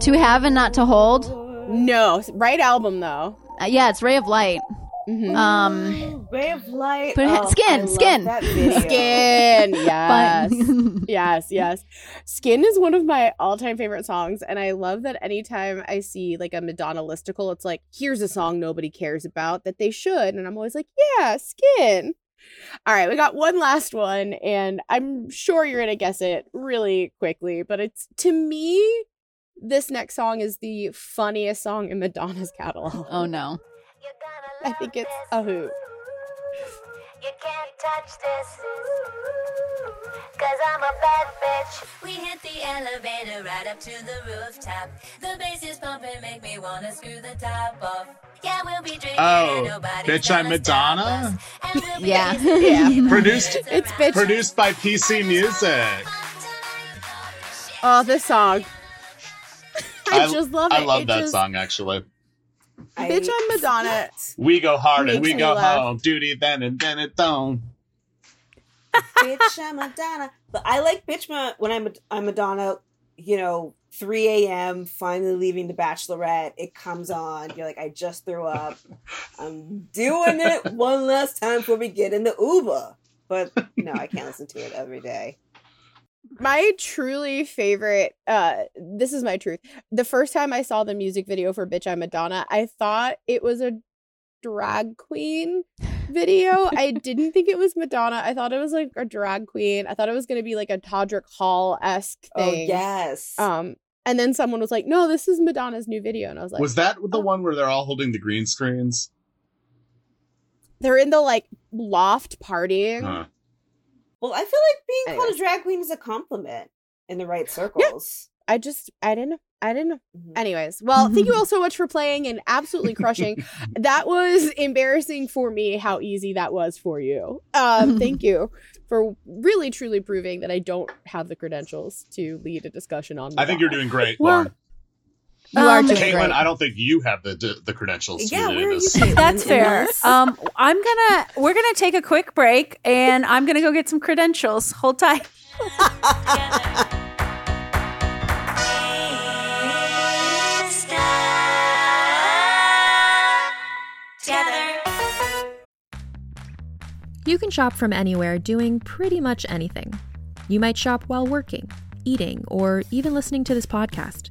To have and not to hold. No, right album though. Uh, yeah, it's Ray of Light. Mhm. Um, Ray of Light. But oh, Skin, I Skin. Skin, yes. yes, yes. Skin is one of my all-time favorite songs, and I love that anytime I see like a Madonna listicle, it's like, here's a song nobody cares about that they should, and I'm always like, yeah, Skin. All right, we got one last one, and I'm sure you're gonna guess it really quickly, but it's to me, this next song is the funniest song in Madonna's catalog. oh no. I think it's a hoot. You can't touch this. Cause I'm a bad bitch. We hit the elevator right up to the rooftop. The bass is pumping, make me wanna screw the top off. Yeah, we'll be drinking. Oh, Bitch, I'm Madonna? we'll Yeah. Yeah. Produced- It's bitch. Produced by PC Music. Oh, this song. I, just love it. I love It that just- song actually. I- Bitch, I'm Madonna. We go hard and we go laugh. home. Duty then and then it don't. bitch, I'm Madonna. But I like bitch Ma- when I'm I'm Madonna. You know, 3 a.m. Finally leaving the Bachelorette. It comes on. You're like, I just threw up. I'm doing it one last time before we get in the Uber. But no, I can't listen to it every day. My truly favorite, uh, this is my truth. The first time I saw the music video for Bitch I'm Madonna, I thought it was a drag queen video. I didn't think it was Madonna. I thought it was like a drag queen. I thought it was gonna be like a Todrick Hall esque thing. Oh yes. Um, and then someone was like, "No, this is Madonna's new video," and I was like, Was that the one where they're all holding the green screens? "They're in the like loft partying." Huh. Well, I feel like being called a drag queen is a compliment in the right circles. I just, I didn't, I didn't Mhm. Anyways, well, thank you all so much for playing and absolutely crushing. that was embarrassing for me how easy that was for you. Um, thank you for really truly proving that I don't have the credentials to lead a discussion on. I think you're doing great, Well, Lauren. You are Um, doing Caitlin, great. I don't think you have the the, the credentials Yeah, do where are you? this. That's fair. Um, I'm gonna we're gonna take a quick break, and I'm gonna go get some credentials. Hold tight. You can shop from anywhere doing pretty much anything. You might shop while working, eating, or even listening to this podcast.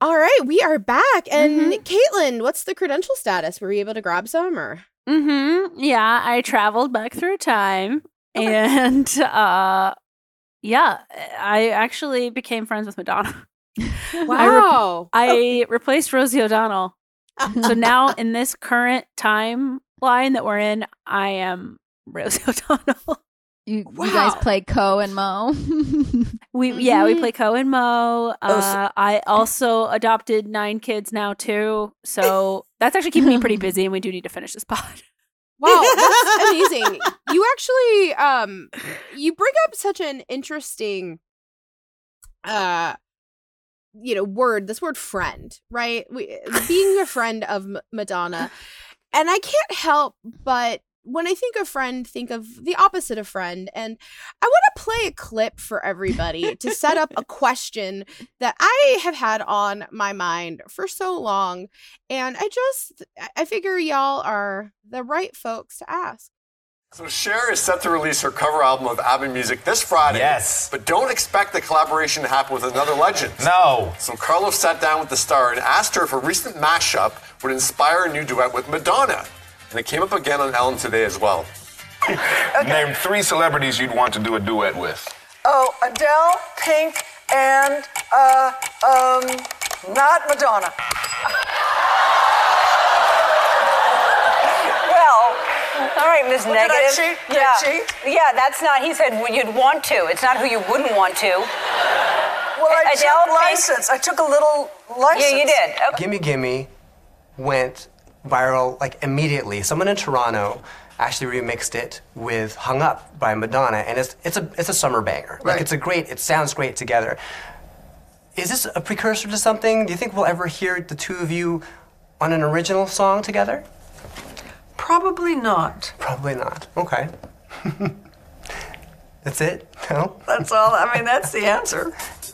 All right, we are back. And Caitlin, what's the credential status? Were we able to grab some or? Mm-hmm. Yeah, I traveled back through time, and uh, yeah, I actually became friends with Madonna. I, Wow. I replaced Rosie O'Donnell. so now in this current timeline that we're in, I am Rosie O'Donnell. You, you guys play Co and Mo. We yeah, we Mhm. play Co and Mo. Uh, Oh, so- I also adopted nine kids now too, so that's actually keeping me pretty busy, and we do need to finish this pod. Wow, that's amazing. You actually um you bring up such an interesting uh you know word this word friend right we, being a friend of M- madonna and i can't help but when i think of friend think of the opposite of friend and i want to play a clip for everybody to set up a question that i have had on my mind for so long and i just I- i figure y'all are the right folks to ask So Cher is set to release her cover album of ABBA music this Friday. Yes. But don't expect the collaboration to happen with another legend. No. So Carlos sat down with the star and asked her if a recent mashup would inspire a new duet with Madonna. And it came up again on Ellen today as well. Name three celebrities you'd want to do a duet with. Oh, Adele, Pink, and uh, um, not Madonna. Well, all right, Ms. Well, did I Negative. cheat? Did I yeah, cheat? yeah. That's not. He said well, you'd want to. It's not who you wouldn't want to. Well, I Adele, took Pink? license. I took a little license. Yeah, you did. Okay. Gimme Gimme went viral like immediately. Someone in Toronto actually remixed it with Hung Up by Madonna, and it's it's a it's a summer banger. Like it's a great. It sounds great together. Is this a precursor to something? Do you think we'll ever hear the two of you on an original song together? Probably not. Probably not. Okay. That's it? No? That's all. I mean, that's the answer.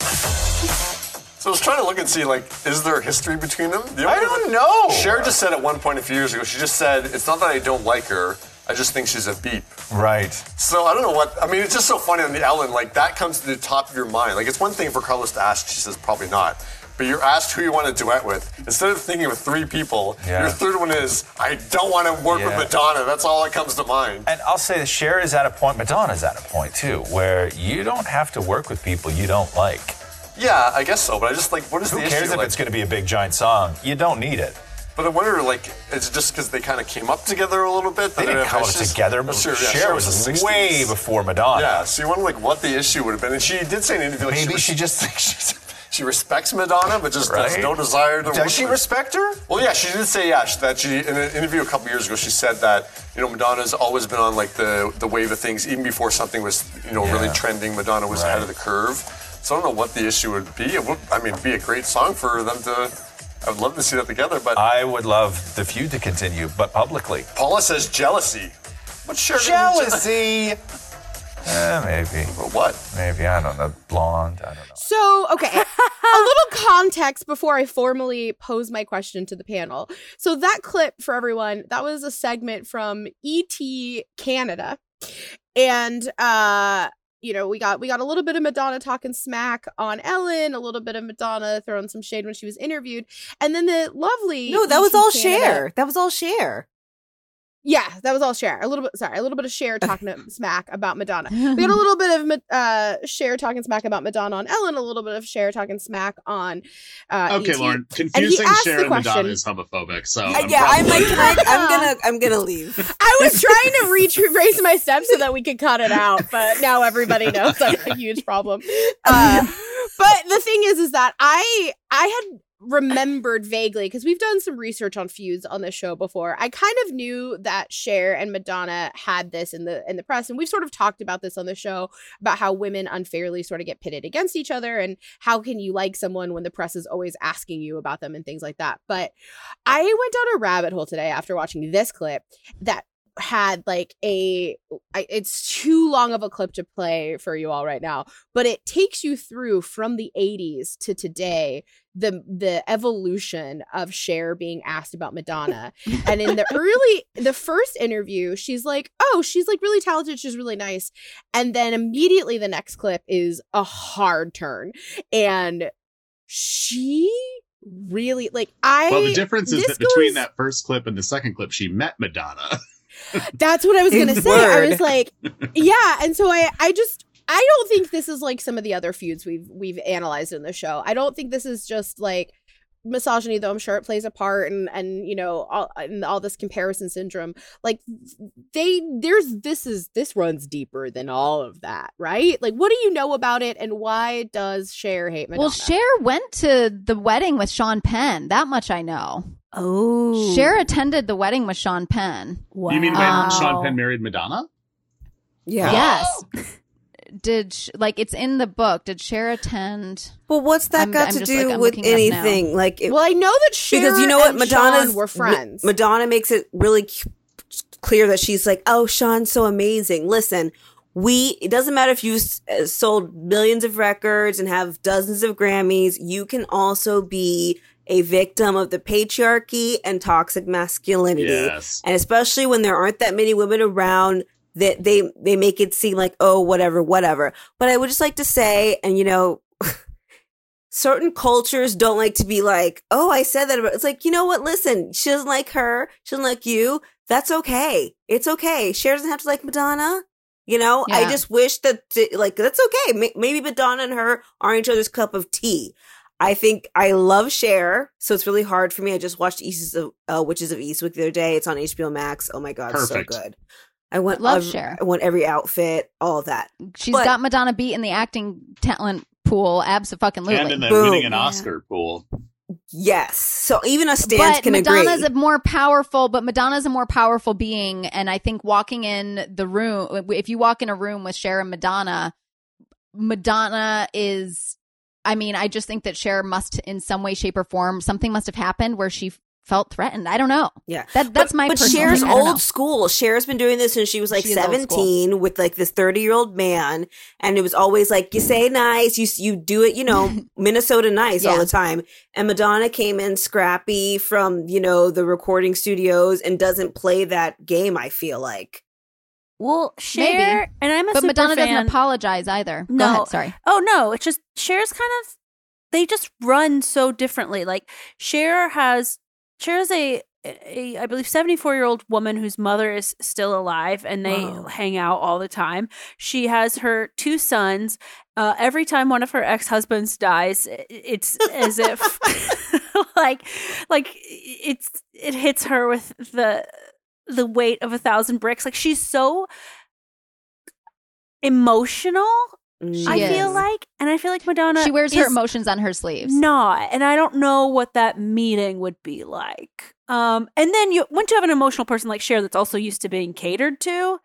So I was trying to look and see, like, is there a history between them? The I don't know. Cher just said at one point a few years ago, she just said, it's not that I don't like her, I just think she's a beep. Right. So I don't know what, I mean, it's just so funny on the Ellen, like, that comes to the top of your mind. Like, it's one thing for Carlos to ask, she says, probably not. But you're asked who you want to duet with. Instead of thinking of three people, Yeah. your third one is, I don't want to work Yeah. with Madonna. That's all that comes to mind. And I'll say that Cher is at a point, Madonna's at a point too, where you don't have to work with people you don't like. Yeah, I guess so. But I just like, what is Who the cares issue? if Like, it's going to be a big giant song? You don't need it. But I wonder, like, it's just because they kind of came up together a little bit. They didn't come up together, but sure, yeah, Cher was way before Madonna. Yeah, so you wonder like what the issue would have been, and she did say in an interview like Maybe she, she just she, she respects Madonna, but just has Right. no desire to. Does she with- respect her? Well, yeah, she did say yeah she- that she in an interview a couple years ago she said that you know Madonna's always been on like the the wave of things even before something was you know really Yeah. trending. Madonna was ahead of the curve. So I don't know what the issue would be. It would, I mean, be a great song for them to. I'd love to see that together, but I would love the feud to continue, but publicly. Paula says jealousy. What's Cher? Jealousy. Eh, maybe. what? Maybe I don't know. Blonde. I don't know. So, okay. a little context before I formally pose my question to the panel. So that clip for everyone, that was a segment from ET Canada. And uh you know, we got we got a little bit of Madonna talking smack on Ellen, a little bit of Madonna throwing some shade when she was interviewed, and then the lovely No, that was all Canada- Cher. That was all Cher. Yeah, that was all Cher. A little bit, sorry, a little bit of Cher talking to smack about Madonna. We got a little bit of Ma- uh Cher talking smack about Madonna on Ellen, a little bit of Cher talking smack on. Uh, Okay, ET. Lauren, confusing asked Cher and Madonna is homophobic. So Uh, I'm yeah, I'm like, I, I'm gonna, I'm gonna leave. I was trying to retrace my steps so that we could cut it out, but now everybody knows that's a huge problem. Uh, but the thing is, is that I I had remembered vaguely because we've done some research on feuds on this show before. I kind of knew that Cher and Madonna had this in the in the press, and we've sort of talked about this on the show about how women unfairly sort of get pitted against each other, and how can you like someone when the press is always asking you about them and things like that. But I went down a rabbit hole today after watching this clip that had like a it's too long of a clip to play for you all right now but it takes you through from the 80s to today the the evolution of Cher being asked about Madonna. And in the early the first interview she's like oh she's like really talented. She's really nice. And then immediately the next clip is a hard turn. And she really like I Well, the difference is that between goes- that first clip and the second clip, she met Madonna. That's what I was gonna say. I was like, yeah, and so I, I just, I don't think this is like some of the other feuds we've we've analyzed in the show. I don't think this is just like misogyny, though I'm sure it plays a part, and and you know all and all this comparison syndrome. Like they, there's this is this runs deeper than all of that, right? Like, what do you know about it, and why does Cher hate Madonna? Well, Cher went to the wedding with Sean Penn. That much I know. Oh. Cher attended the wedding with Sean Penn. wow. You mean when Wow. Sean Penn married Madonna? Yeah yes. Oh. Did sh- like it's in the book? Did Cher attend? Well, what's that I'm- got I'm to do like, with looking it up now. anything? Like, it, well, I know that Cher because you know what, and were friends. Madonna makes it really clear that she's like, oh, Sean's so amazing. Listen, we. It doesn't matter if you s- uh, sold millions of records and have dozens of Grammys. You can also be a victim of the patriarchy and toxic masculinity. Yes. And especially when there aren't that many women around that they they make it seem like oh whatever whatever. But I would just like to say and you know certain cultures don't like to be like, oh, I said that about. It's like, you know what? Listen, she doesn't like her. She doesn't like you. That's okay. It's okay. Cher doesn't have to like Madonna. You know, I just wish that, like, that's okay. Maybe Madonna and her are each other's cup of tea. I think I love Cher, so it's really hard for me. I just watched East of uh, Witches of Eastwick the other day. It's on HBO Max. Oh my god, Perfect. so good. I want Love ev- Cher. I want every outfit, all of that. She's But- got Madonna beat in the acting talent pool. Absolutely. And in the winning an Oscar pool. Yes. So even us stands but can Madonna's agree. a more powerful, but Madonna's a more powerful being, and I think walking in the room, if you walk in a room with Cher and Madonna, Madonna is. I mean, I just think that Cher must, in some way, shape, or form, something must have happened where she felt threatened. I don't know. Yeah, that that's but, my. But personal Cher's thing. Know. old school. Cher's been doing this since she was like She is old school. seventeen with like this thirty year old man, and it was always like you say nice, you you do it, you know, Minnesota nice all the time. And Madonna came in scrappy from you know the recording studios and doesn't play that game. I feel like. Well, Maybe. Cher, and I'm a but super Madonna fan. doesn't apologize either. No, Go ahead. Sorry. Oh no, it's just Cher's kind of they just run so differently. Like Cher has Cher's a, a I believe 74 year old woman whose mother is still alive and they Wow. hang out all the time. She has her two sons. Uh, every time one of her ex husbands dies, it's as if like like it's it hits her with the the weight of a thousand bricks. Like she's so emotional. Mm. I She feel like, and I feel like Madonna. She wears her emotions on her sleeves. Not, and I don't know what that meeting would be like. Um, and then you once you have an emotional person like Cher that's also used to being catered to,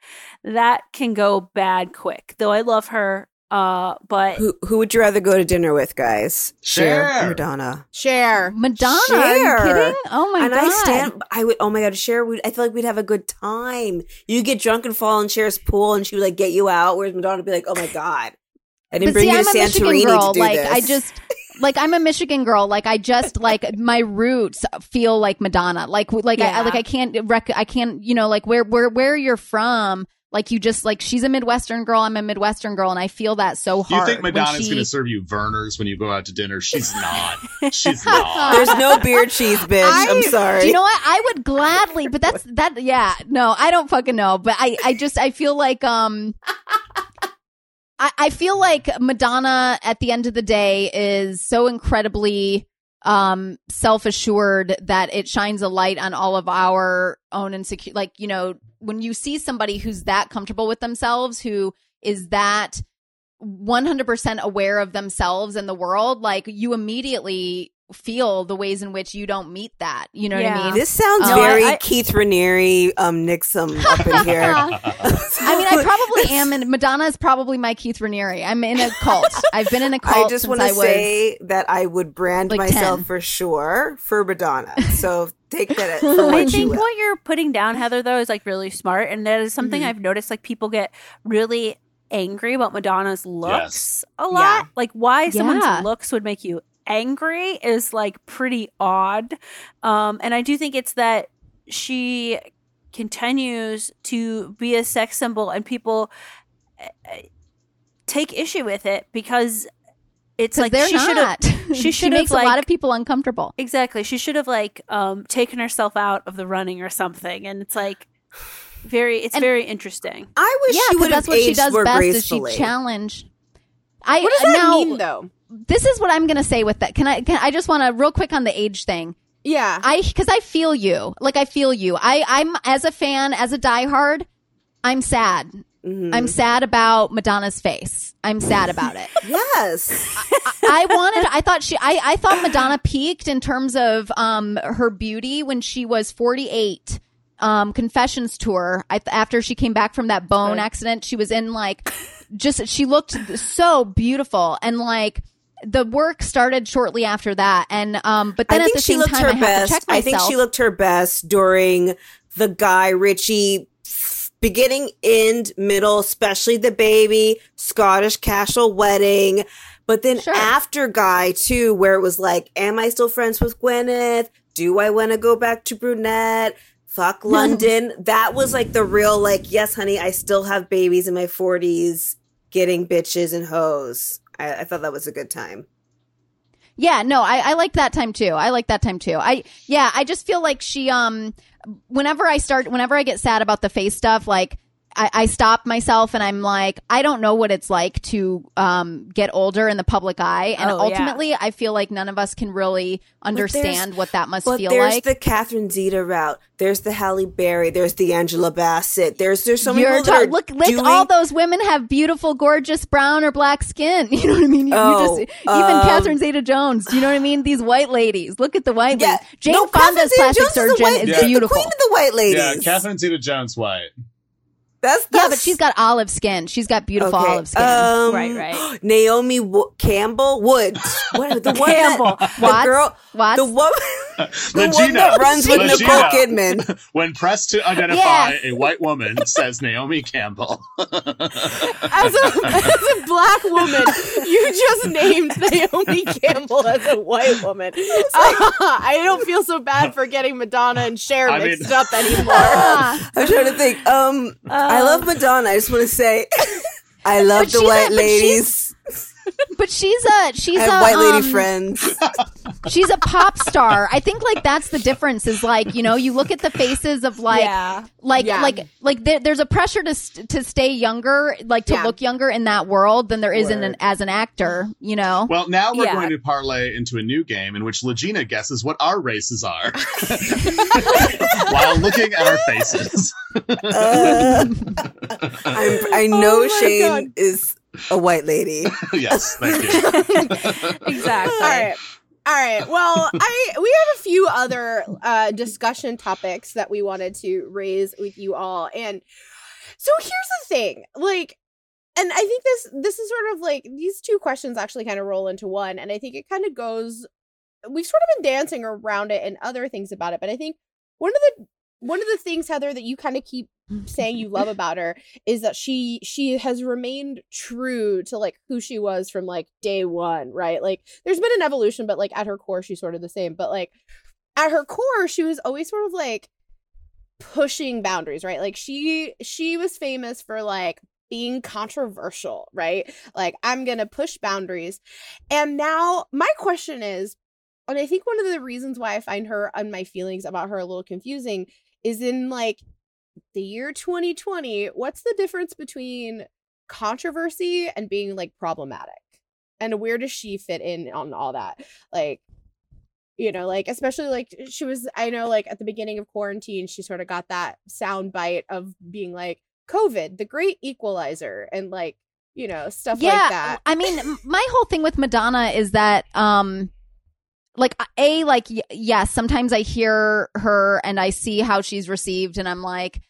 that can go bad quick. Though I love her, uh, but Who who would you rather go to dinner with, guys? Cher or Cher. Madonna. Cher. Madonna, Cher. are you kidding? Oh my and god. I stand. I would. Oh my god, Cher. Would, I feel like we'd have a good time. You get drunk and fall in Cher's pool, and she would like get you out. Whereas Madonna would be like, "Oh my god, I didn't but bring see, you I'm to a Michigan girl. to do like this." I just like I'm a Michigan girl. Like I just like my roots feel like Madonna. Like like I like I can't rec- I can't you know like where where where you're from. Like you just like she's a Midwestern girl. I'm a Midwestern girl, and I feel that so hard. You think when Madonna's she- going to serve you Vernors when you go out to dinner? She's not. She's not. There's no beard cheese, bitch. I, am sorry. Do you know what? I would gladly, but that's that. Yeah, no, I don't fucking know. But I, I just, I feel like, um, I, I feel like Madonna at the end of the day is so incredibly, um, self assured that it shines a light on all of our own insecure. Like, you know, when you see somebody who's that comfortable with themselves, who is that 100% aware of themselves and the world, like you immediately feel the ways in which you don't meet that. You know what I mean? This sounds Um, very I- Keith Raniere, um, NXIVM up in here. I mean, I probably am, and Madonna is probably my Keith Raniere. I'm in a cult. I've been in a cult I just want to say that I would brand like myself 10. for sure for Madonna. So take that I what you think what you're putting down, Heather, though, is like really smart, and that is something Mhm. I've noticed. Like people get really angry about Madonna's looks Yes. a lot. Yeah. Like why someone's looks would make you angry is like pretty odd. Um, and I do think it's that she continues to be a sex symbol, and people uh, take issue with it because it's like they're she should have. not. She She should have makes a lot of people uncomfortable. Exactly. She should have like um taken herself out of the running or something. And it's like very it's very interesting. I wish yeah, she 'cause would have that's what she aged does best gracefully. is she challenge. I What does that now, mean, though? This is what I'm gonna say with that. Can I? Can I just want to real quick on the age thing? Yeah, I because I feel you. Like I feel you. I I'm as a fan, as a diehard, I'm sad. Mm-hmm. I'm sad about Madonna's face. I'm sad about it. yes. I wanted. I thought she. I. I thought Madonna peaked in terms of um her beauty when she was 48. Um, Confessions tour. I, after she came back from that bone accident, she was in like just. She looked so beautiful and like. The work started shortly after that, and um, but then I at think the she same looked time, her I have to best. check I think she looked her best during the Guy Ritchie beginning, end, middle, especially the baby Scottish castle wedding. But then after Guy too, where it was like, am I still friends with Gwyneth? Do I want to go back to brunette? Fuck London. that was like the real like, yes, honey, I still have babies in my forties getting bitches and hoes. I, I thought that was a good time. Yeah, no, I, I like that time too. I like that time too. I yeah, I just feel like she um whenever I start whenever I get sad about the face stuff, like I, I stop myself and I'm like, I don't know what it's like to um get older in the public eye. And Oh, yeah. ultimately I feel like none of us can really understand what that must but feel there's like. There's the Catherine Zeta route. There's the Halle Berry. There's the Angela Bassett. There's there's so many You're people ta- that are look, let's doing. all those women have beautiful, gorgeous brown or black skin. You know what I mean? You, you Oh, just even um, Catherine Zeta Jones. Do you know what I mean? These white ladies. Look at the white Yeah, ladies. Jane no, Catherine Fonda's Zeta-Jones plastic is the surgeon white- is Yeah. the beautiful. Queen of the white ladies. Yeah, Catherine Zeta Jones White. That's, yeah, but she's got olive skin. She's got beautiful Okay, olive skin. um, Right, right. Naomi Wo- Campbell Woods. What the one Campbell. That, the girl, Watts? the woman, the one that runs with Legina. Nicole Kidman. When pressed to identify a white woman, says Naomi Campbell. as a, as a black woman, you just named Naomi Campbell as a white woman. I don't feel so bad for getting Madonna and Cher I mean- mixed up anymore. I'm trying to think. Um, I love Madonna. I just want to say, I love the white ladies. But she's a she's I have a white lady um, friends. She's a pop star. I think like that's the difference. Is like you know you look at the faces of like Yeah. like Yeah. like like there, there's a pressure to st- to stay younger, like to Yeah. look younger in that world than there is in an, as an actor. You know. Well, now we're Yeah. going to parlay into a new game in which Legina guesses what our races are while looking at our faces. Uh, I'm, I know Oh Shane God. is a white lady. yes, thank you. Exactly. All right. All right. Well, I we have a few other uh, discussion topics that we wanted to raise with you all, and so here's the thing, like, and I think this this is sort of like these two questions actually kind of roll into one, and I think it kind of goes. We've sort of been dancing around it and other things about it, but I think one of the one of the things Heather that you kind of keep saying you love about her is that she she has remained true to like who she was from like day one, right? Like there's been an evolution, but like at her core she's sort of the same. But like at her core, she was always sort of like pushing boundaries, right? Like she she was famous for like being controversial, right? Like I'm to push boundaries. And now my question is and I think one of the reasons why I find her and my feelings about her a little confusing is in like the year 2020, what's the difference between controversy and being like problematic? And where does she fit in on all that? Like you know, like especially like she was I know like at the beginning of quarantine she sort of got that sound bite of being like COVID, the great equalizer and like, you know, stuff yeah, like that. I mean, my whole thing with Madonna is that um like a like yes, sometimes I hear her and I see how she's received and I'm like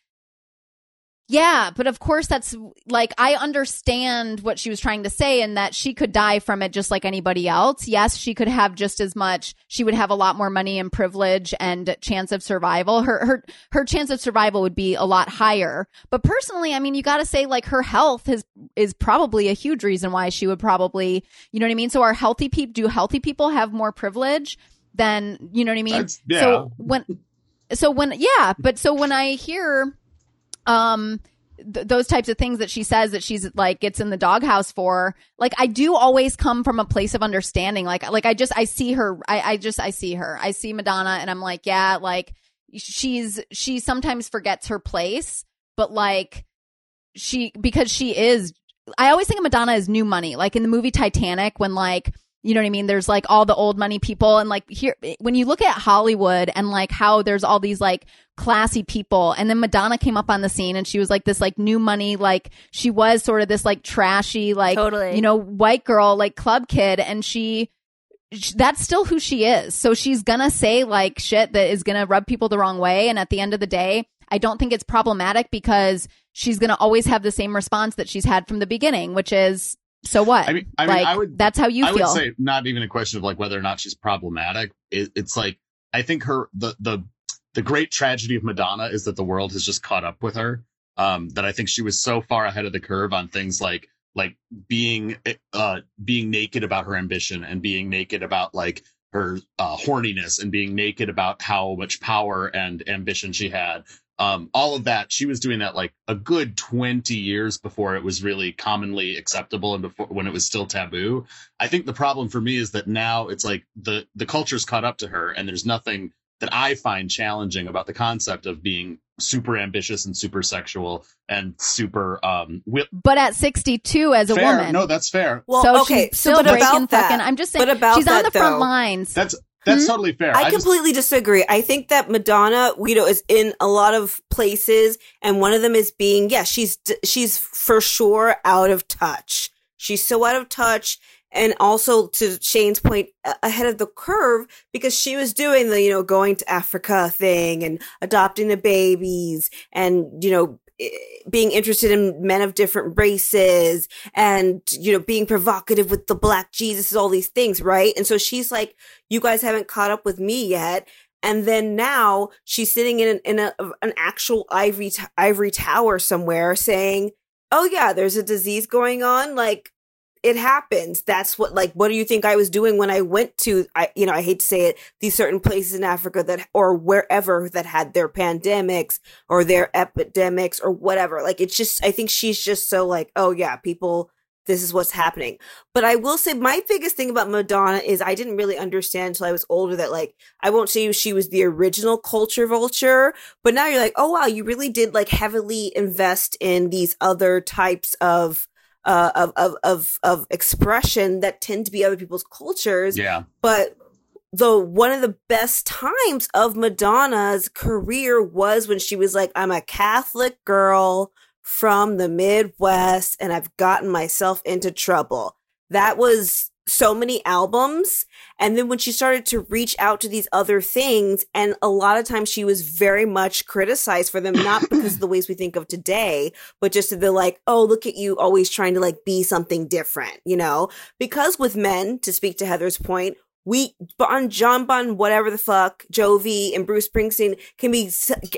yeah, but of course that's like I understand what she was trying to say and that she could die from it just like anybody else. Yes, she could have just as much. She would have a lot more money and privilege and chance of survival. Her her her chance of survival would be a lot higher. But personally, I mean, you got to say like her health is is probably a huge reason why she would probably, you know what I mean? So are healthy people do healthy people have more privilege than, you know what I mean? Yeah. So when so when yeah, but so when I hear um th- those types of things that she says that she's like gets in the doghouse for like i do always come from a place of understanding like like i just i see her i i just i see her i see madonna and i'm like yeah like she's she sometimes forgets her place but like she because she is I always think of Madonna as new money. Like in the movie Titanic when like you know what I mean? There's like all the old money people and like here when you look at Hollywood and like how there's all these like classy people and then Madonna came up on the scene and she was like this like new money like she was sort of this like trashy like Totally. you know white girl like club kid and she sh- that's still who she is. So she's gonna say like shit that is gonna rub people the wrong way. And at the end of the day, I don't think it's problematic because she's gonna always have the same response that she's had from the beginning, which is so what? I mean, I mean, like I would. that's how you I feel. would say not even a question of like whether or not she's problematic. It, it's like I think her the the the great tragedy of Madonna is that the world has just caught up with her. Um, that I think she was so far ahead of the curve on things like like being uh being naked about her ambition and being naked about like her uh, horniness and being naked about how much power and ambition she had um, all of that she was doing that like a good 20 years before it was really commonly acceptable and before when it was still taboo i think the problem for me is that now it's like the the culture's caught up to her and there's nothing that i find challenging about the concept of being super ambitious and super sexual and super um wi- but at 62 as a fair. woman. no that's fair Well, so okay, she's so still but about breaking that- fucking I'm just saying but about she's on that, the front though- lines. that's that's Hmm? totally fair I just- completely disagree. I think that Madonna, you know, is in a lot of places, and one of them is being, yeah, she's she's for sure out of touch. She's so out of touch, and also to Shane's point, ahead of the curve because she was doing the, you know, going to Africa thing and adopting the babies, and you know. Being interested in men of different races and, you know, being provocative with the black Jesus, all these things, right? And so she's like, you guys haven't caught up with me yet. And then now she's sitting in an, in a, an actual ivory t- ivory tower somewhere saying, "Oh yeah, there's a disease going on. Like it happens. That's what like what do you think I was doing when I went to I you know, I hate to say it, these certain places in Africa that or wherever that had their pandemics or their epidemics or whatever. Like it's just I think she's just so like, "Oh yeah, people this is what's happening. But I will say my biggest thing about Madonna is I didn't really understand until I was older that like I won't say she was the original culture vulture, but now you're like, oh wow, you really did like heavily invest in these other types of uh of of of, of expression that tend to be other people's cultures. yeah But the one of the best times of Madonna's career was when she was like, I'm a Catholic girl from the Midwest and I've gotten myself into trouble. That was so many albums. And then when she started to reach out to these other things, and a lot of times she was very much criticized for them, not because of the ways we think of today, but just the like, oh, look at you always trying to like be something different, you know? Because with men, to speak to Heather's point, we Bon John Bon whatever the fuck Jovi and Bruce Springsteen can be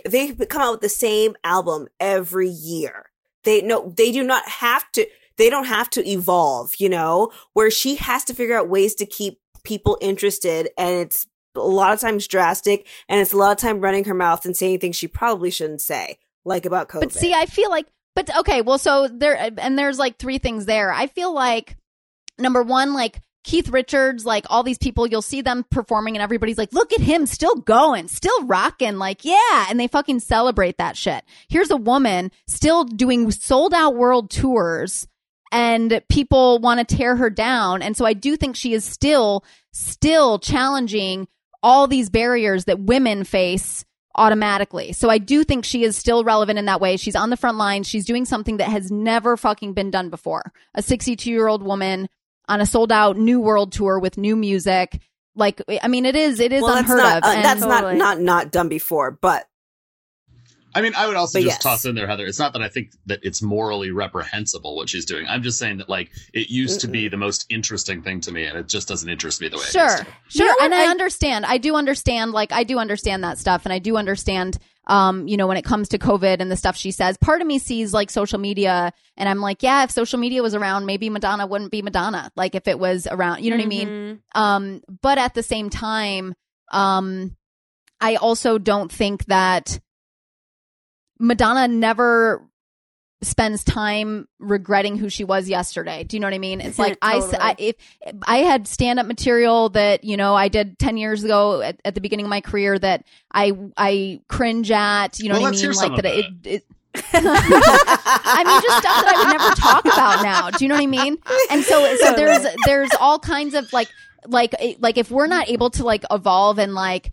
they come out with the same album every year. They no they do not have to they don't have to evolve, you know, where she has to figure out ways to keep people interested and it's a lot of times drastic and it's a lot of time running her mouth and saying things she probably shouldn't say, like about COVID. But see, I feel like, but okay, well, so there, and there's like three things there. I feel like number one, like Keith Richards, like all these people, you'll see them performing, and everybody's like, look at him, still going, still rocking, like, yeah. And they fucking celebrate that shit. Here's a woman still doing sold out world tours. And people want to tear her down. And so I do think she is still, still challenging all these barriers that women face automatically. So I do think she is still relevant in that way. She's on the front line. She's doing something that has never fucking been done before. A 62 year old woman on a sold out new world tour with new music. Like, I mean, it is, it is well, that's unheard not, of. uh, and- that's not not not done before, but I mean, I would also But just yes. toss in there, Heather. It's not that I think that it's morally reprehensible what she's doing. I'm just saying that like it used to be the most interesting thing to me, and it just doesn't interest me the way. It Sure, used to. sure, and I, understand. I do understand. Like I do understand that stuff, and I do understand. Um, you know, when it comes to COVID and the stuff she says, part of me sees like social media, and I'm like, yeah, if social media was around, maybe Madonna wouldn't be Madonna. Like if it was around, you know what I mean? Um, but at the same time, um, I also don't think that Madonna never spends time regretting who she was yesterday. Do you know what I mean? It's like I, s- I if I had stand up material that, you know, I did 10 years ago at, at the beginning of my career that I I cringe at, you know Well, what I let's mean? hear Like some that of it, it I mean, just stuff that I would never talk about now. Do you know what I mean? And so, so there's there's all kinds of like like like if we're not able to like evolve and like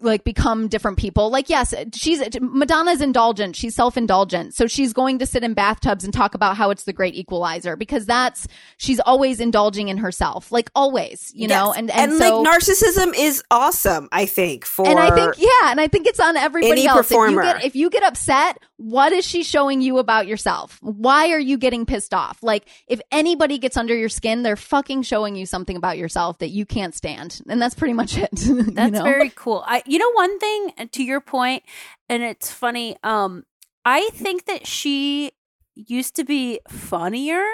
like become different people. Like, yes, she's Madonna's indulgent. She's self-indulgent. So she's going to sit in bathtubs and talk about how it's the great equalizer because that's she's always indulging in herself. Like always, you know, and and, and so, like narcissism is awesome, I think, for and I think yeah, and I think it's on everybody any else. performer. If you get if you get upset, what is she showing you about yourself? Why are you getting pissed off? Like if anybody gets under your skin, they're fucking showing you something about yourself that you can't stand, and that's pretty much it. you That's know? very cool. I you know one thing uh, to your point and it's funny um I think that she used to be funnier.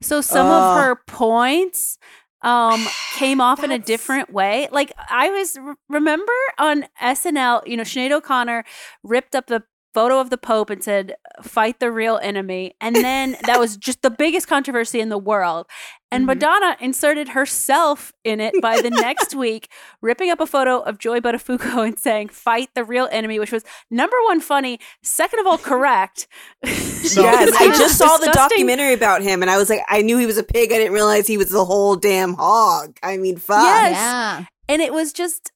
So some Ugh. of her points um came off in a different way. Like I was remember on SNL, you know, Sinead O'Connor ripped up the photo of the Pope and said, fight the real enemy. And then that was just the biggest controversy in the world. And mm-hmm. Madonna inserted herself in it by the next week, ripping up a photo of Joey Buttafuoco and saying, fight the real enemy, which was number one, funny, second of all, correct. yes, I just saw the documentary about him, and I was like, I knew he was a pig. I didn't realize he was the whole damn hog. I mean, fuck. Yes. And it was just,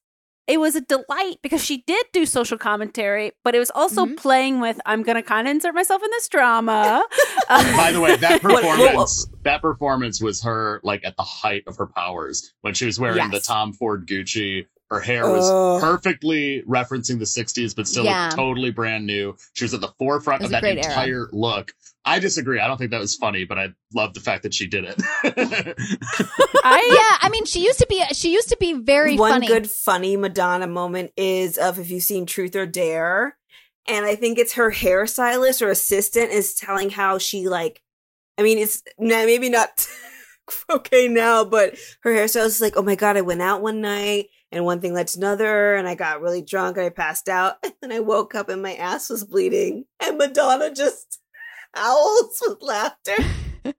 it was a delight because she did do social commentary, but it was also Mm-hmm. playing with, I'm going to kind of insert myself in this drama. Uh, By the way, that What- what- performance, that performance was her like at the height of her powers when she was wearing the Tom Ford Gucci. Her hair was Ugh. perfectly referencing the '60s, but still Yeah. totally brand new. She was at the forefront of that great era. entire look. I disagree. I don't think that was funny, but I love the fact that she did it. I, yeah, I mean, she used to be she used to be very One funny. good funny Madonna moment is of if you've seen Truth or Dare, and I think it's her hairstylist or assistant is telling how she like. I mean, it's nah, maybe not okay now, but her hairstylist is like, "Oh my god, I went out one night." And one thing led to another, and I got really drunk and I passed out. And then I woke up and my ass was bleeding. And Madonna just howls with laughter.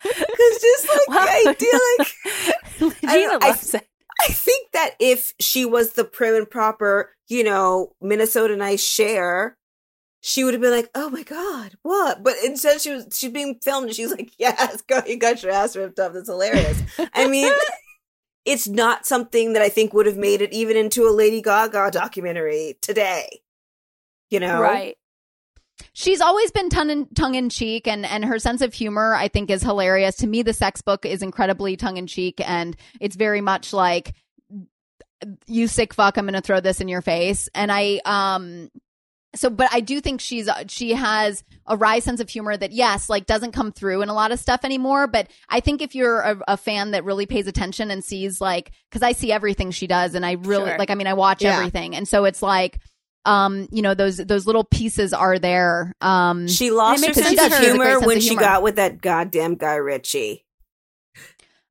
Because just like the idea, like I I- it. I think that if she was the prim and proper, you know, Minnesota nice Cher, she would have been like, "Oh my god, what?" But instead, she was she's being filmed, and she's like, "Yes, go, you got your ass ripped off. That's hilarious." I mean, it's not something that I think would have made it even into a Lady Gaga documentary today. You know, Right. She's always been tongue in, tongue in cheek, and and her sense of humor, I think, is hilarious. To me, the sex book is incredibly tongue in cheek, and it's very much like you sick fuck. I'm going to throw this in your face, and I um. So but i do think she's she has a wry sense of humor that yes like doesn't come through in a lot of stuff anymore but i think if you're a, a fan that really pays attention and sees like because i see everything she does and i really Sure. like i mean i watch Yeah. everything and so it's like um you know those those little pieces are there um She lost her sense does. of She a great humor when she got with that goddamn Guy Ritchie.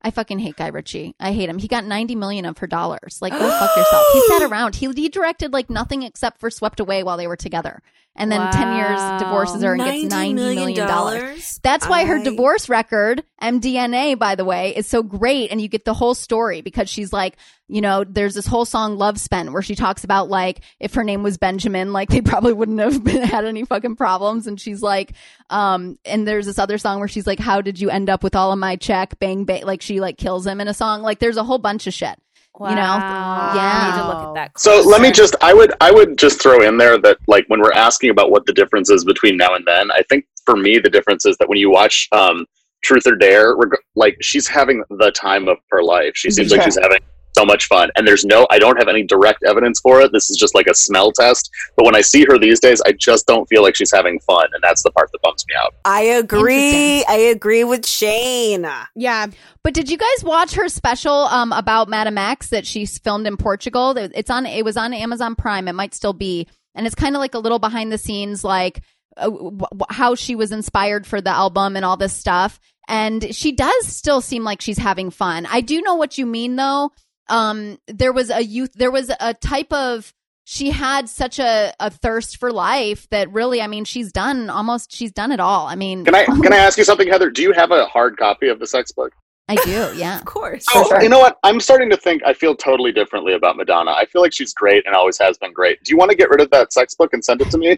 I fucking hate Guy Ritchie. I hate him. He got 90 million of her dollars. Like, go fuck yourself. He sat around. He, he directed like nothing except for Swept Away while they were together. And then 10 years divorces her and gets $90 $90 million. million. That's why her divorce record, MDNA, by the way, is so great. And you get the whole story because she's like, you know, there's this whole song Love Spent where she talks about like, if her name was Benjamin, like they probably wouldn't have been, had any fucking problems. And she's like, um, and there's this other song where she's like, how did you end up with all of my check? Bang, bang. Like she like kills him in a song. Like there's a whole bunch of shit. You know? Yeah. I need to look at that. So let me just I would I would just throw in there that like when we're asking about what the difference is between now and then, I think for me the difference is that when you watch um Truth or Dare, reg- like she's having the time of her life. She seems Yeah. like she's having so much fun and there's no I don't have any direct evidence for it. This is just like a smell test. But when I see her these days, I just don't feel like she's having fun and that's the part that bums me out. I agree. I agree with Shane. Yeah. But did you guys watch her special um, about Madame X that she filmed in Portugal? It's on. It was on Amazon Prime. It might still be, and it's kind of like a little behind the scenes, like uh, w- w- how she was inspired for the album and all this stuff. And she does still seem like she's having fun. I do know what you mean, though. Um, there was a youth. There was a type of. She had such a, a thirst for life that really, I mean, she's done almost. She's done it all. I mean, Can I can I ask you something, Heather? Do you have a hard copy of the sex book? I do. Yeah, of course. So, you know what? I'm starting to think I feel totally differently about Madonna. I feel like she's great and always has been great. Do you want to get rid of that sex book and send it to me?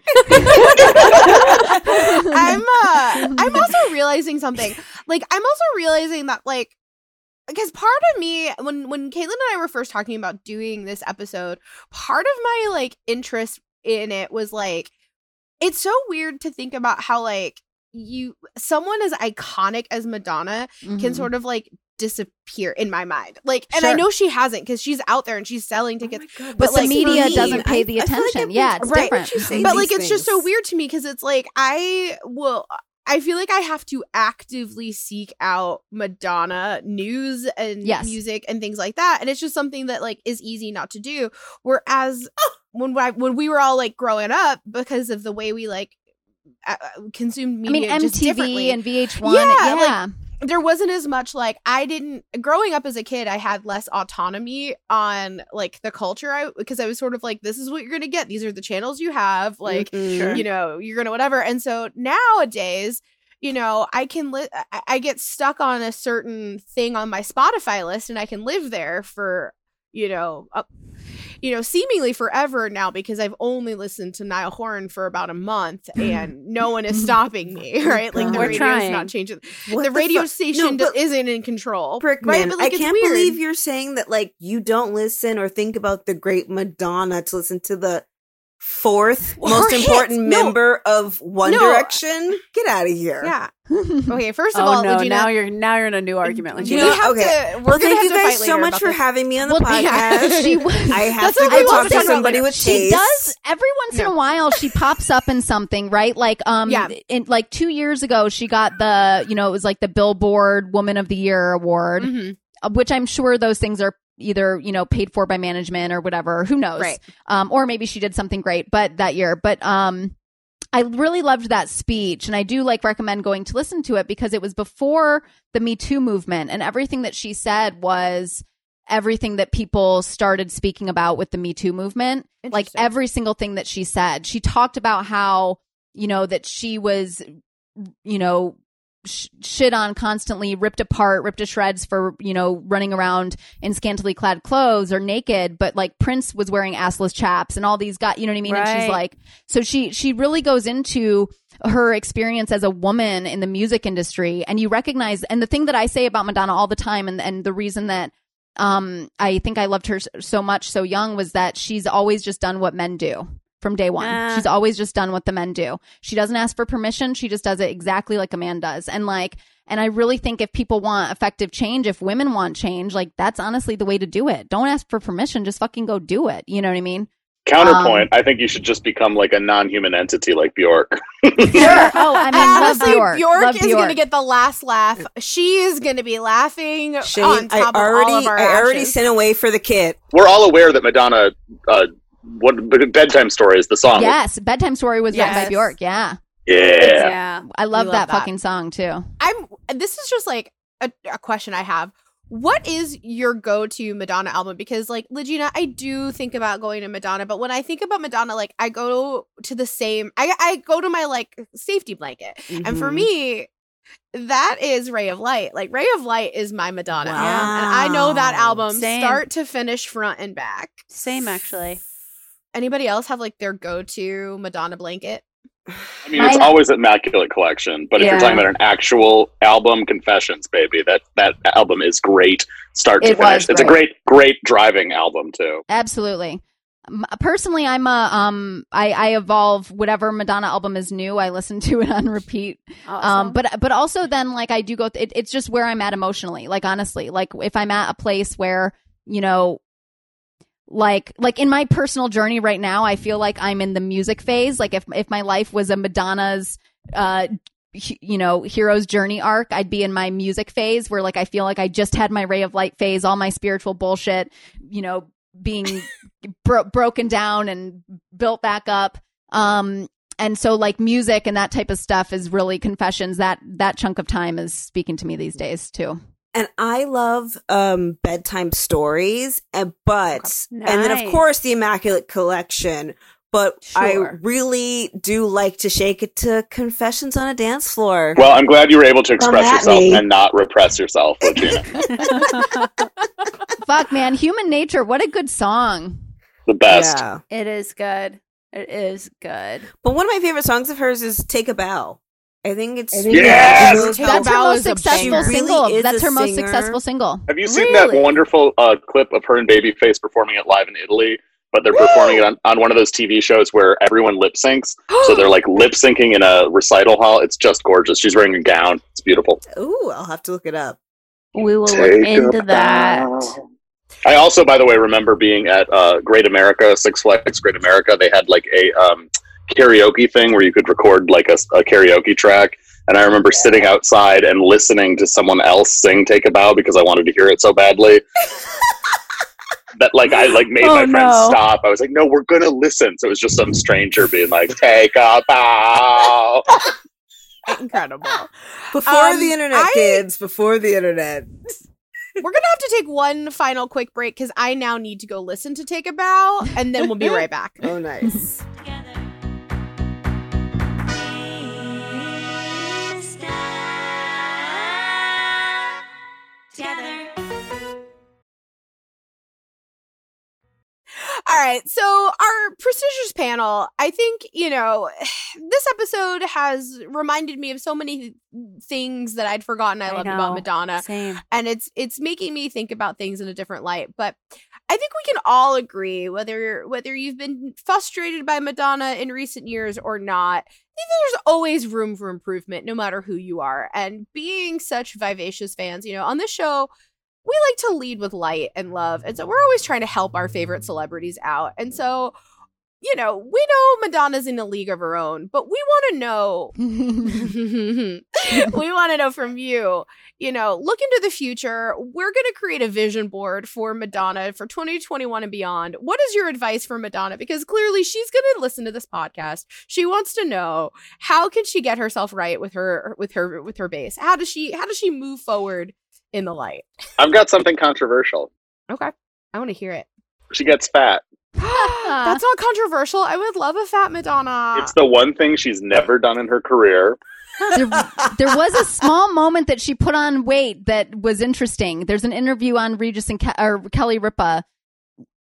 I'm uh I'm also realizing something. Like I'm also realizing that like because part of me when when Caitlin and I were first talking about doing this episode, part of my like interest in it was like it's so weird to think about how like you someone as iconic as Madonna can Mhm. sort of like disappear in my mind. Like and I know she hasn't because she's out there and she's selling tickets. But, but the like, for media me- doesn't pay the I- I like attention. I've yeah, it's right. different. But like it's just so weird to me because it's like I will I feel like I have to actively seek out Madonna news and Yes. music and things like that. And it's just something that like is easy not to do. Whereas when I, when we were all like growing up because of the way we like uh, consumed I mean, media just MTV differently. and VH1. Yeah, Yeah. like, there wasn't as much like I didn't growing up as a kid I had less autonomy on like the culture I because I was sort of like this is what you're going to get these are the channels you have like Mhm. Sure. you know you're going to whatever and so nowadays you know I can li- I- I get stuck on a certain thing on my Spotify list and I can live there for you know you know seemingly forever now because I've only listened to Niall Horan for about a month and no one is stopping me right like the We're radio's trying. not changing What the the radio fuck? station No, isn't in control. Brickman, right? But, like, I can't weird. believe you're saying that like you don't listen or think about the great Madonna to listen to the fourth Her most hits, important no. member of One No. Direction. Get out of here. Yeah. Okay. First of oh all, no! Legina, now you're now you're in a new argument. You Legina. know, have okay. to- well, thank have you guys so much for this. having me on the Well, yeah, podcast. she was- I have to go we talk to somebody with She taste. does every once in a while. She pops up in something, right? Like, um, Yeah. in like two years ago, she got the, you know, it was like the Billboard Woman of the Year award, Mhm. uh, which I'm sure those things are either you know paid for by management or whatever. Who knows? Right. Um, or maybe she did something great, but that year, but um. I really loved that speech and I do like recommend going to listen to it because it was before the Me Too movement and everything that she said was everything that people started speaking about with the Me Too movement. Like every single thing that she said. She talked about how, you know, that she was, you know, sh- shit on constantly, ripped apart, ripped to shreds for, you know, running around in scantily clad clothes or naked. But like Prince was wearing assless chaps and all these guys, you know what I mean? And she's like, so she, she really goes into her experience as a woman in the music industry and you recognize, and the thing that I say about Madonna all the time and, and the reason that um I think I loved her so much so young was that she's always just done what men do from day one. Ah. She's always just done what the men do. She doesn't ask for permission. She just does it exactly like a man does. And like, and I really think if people want effective change, if women want change, like that's honestly the way to do it. Don't ask for permission. Just fucking go do it. You know what I mean? Counterpoint, I think you should just become like a non-human entity like Bjork. oh, I mean, love Honestly, Bjork. Bjork love is going to get the last laugh. She is going to be laughing Shane, on I top already, of all of our I already actions. sent away for the kit. We're all aware that Madonna, uh, what bedtime story is the song? Yes, bedtime story was written by Bjork. Yeah, Yeah. I love love that, that. fucking song too. I'm. This is just like a, a question I have. What is your go-to Madonna album? Because like Legina, I do think about going to Madonna, but when I think about Madonna, like I go to the same. I I go to my like safety blanket, and for Mhm. me. That is Ray of Light. Like Ray of Light is my Madonna album, and I know that album Same. start to finish, front and back. Same actually. Anybody else have like their go-to Madonna blanket? I mean, it's always Immaculate Collection, but if you're talking about an actual album, Confessions, baby, that that album is great, start to It was finish. It's a great. great, great driving album too. Absolutely. Personally, I'm a um. I, I evolve whatever Madonna album is new. I listen to it on repeat. Um, but but also then like I do go. It, it's just where I'm at emotionally. Like honestly, like if I'm at a place where you know, like like in my personal journey right now, I feel like I'm in the music phase. Like if if my life was a Madonna's uh you know hero's journey arc i'd be in my music phase where like i feel like i just had my ray of light phase all my spiritual bullshit you know being bro- broken down and built back up. Um and so like music and that type of stuff is really confessions. That that chunk of time is speaking to me these days too And I love um bedtime stories, and but and then of course the Immaculate Collection. But I really do like to shake it to Confessions on a Dance Floor. Well, I'm glad you were able to express at yourself me. and not repress yourself, Regina. fuck man human nature what a good song the best. Yeah. It is good. It is good. But one of my favorite songs of hers is "Take a Bow." I think it's think Yes! shows Take how- a that's her most successful banger. She really single that's a her most singer. successful single Have you seen that wonderful uh, clip of her and Babyface performing it live in Italy? But they're performing it on, on one of those TV shows where everyone lip syncs. so they're like lip syncing in a recital hall. It's just gorgeous. She's wearing a gown. It's beautiful. Ooh, I'll have to look it up. We will Take look into that. I also, by the way, remember being at uh, Great America, Six Flags Great America. They had like a um, karaoke thing where you could record like a, a karaoke track. And I remember sitting outside and listening to someone else sing "Take a Bow" because I wanted to hear it so badly. that like I like made Oh, my friends no. stop. I was like, "No, we're gonna listen." So it was just some stranger being like, "Take a bow." Incredible. Before Um, the internet, I- kids. Before the internet. We're gonna have to take one final quick break because I now need to go listen to Take a Bow, and then we'll be right back. Oh, nice. All right, so our prestigious panel, I think, you know, this episode has reminded me of so many things that I'd forgotten I, I loved about. Madonna. Same. And it's it's making me think about things in a different light. But I think we can all agree whether whether you've been frustrated by Madonna in recent years or not, there's always room for improvement no matter who you are. And being such vivacious fans, you know, on this show, we like to lead with light and love. And so we're always trying to help our favorite celebrities out. And so, you know, we know Madonna's in a league of her own, but we want to know we want to know from you, you know, look into the future. We're going to create a vision board for Madonna for 2021 and beyond. What is your advice for Madonna? Because clearly she's going to listen to this podcast. She wants to know how can she get herself right with her with her with her base? How does she how does she move forward in the light? I've got something controversial. Okay. I want to hear it. She gets fat. That's not controversial. I would love a fat Madonna. It's the one thing she's never done in her career. there, there was a small moment that she put on weight that was interesting. There's an interview on Regis and Ke- or Kelly Ripa.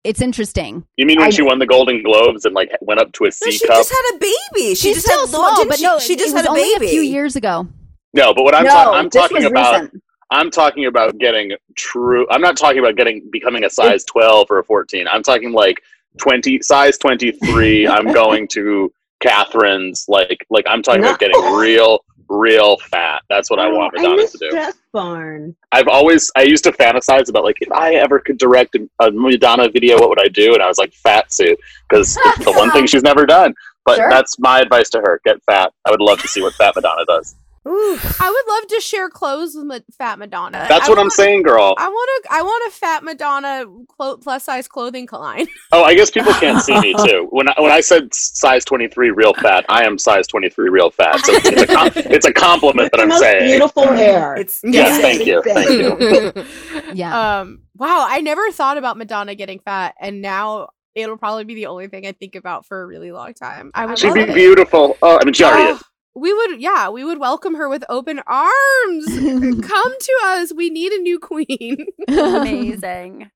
It's interesting. You mean when I- she won the Golden Globes and like went up to a C No, she cup? just had a baby. She She's just still had small, but she, no, she just it was had a only baby a few years ago. No, but what I'm, No, ta- I'm this talking about, recent. I'm talking about getting true. I'm not talking about getting becoming a size 12 or a 14. I'm talking like 20 size 23. I'm going to Catherine's. Like like I'm talking about getting real real fat. That's what I oh, want Oh, I Madonna miss to do. Dress Barn. I've always I used to fantasize about like if I ever could direct a, a Madonna video, what would I do? And I was like fat suit because it's the one thing she's never done. But Sure. that's my advice to her: get fat. I would love to see what fat Madonna does. I would love to share clothes with Ma- Fat Madonna. That's I what I'm saying, girl. I want a I want a Fat Madonna clo- plus size clothing line. Oh, I guess people can't see me too. When I, when I said size 23 real fat, I am size 23 real fat. So it's a com- it's a compliment that I'm saying. Beautiful hair. It's Yes, thank you, thank you. yeah. Um. Wow. I never thought about Madonna getting fat, and now it'll probably be the only thing I think about for a really long time. I would She'd be it. beautiful. Oh, I mean, she already Oh, is. We would, yeah, we would welcome her with open arms. Come to us. We need a new queen. Amazing.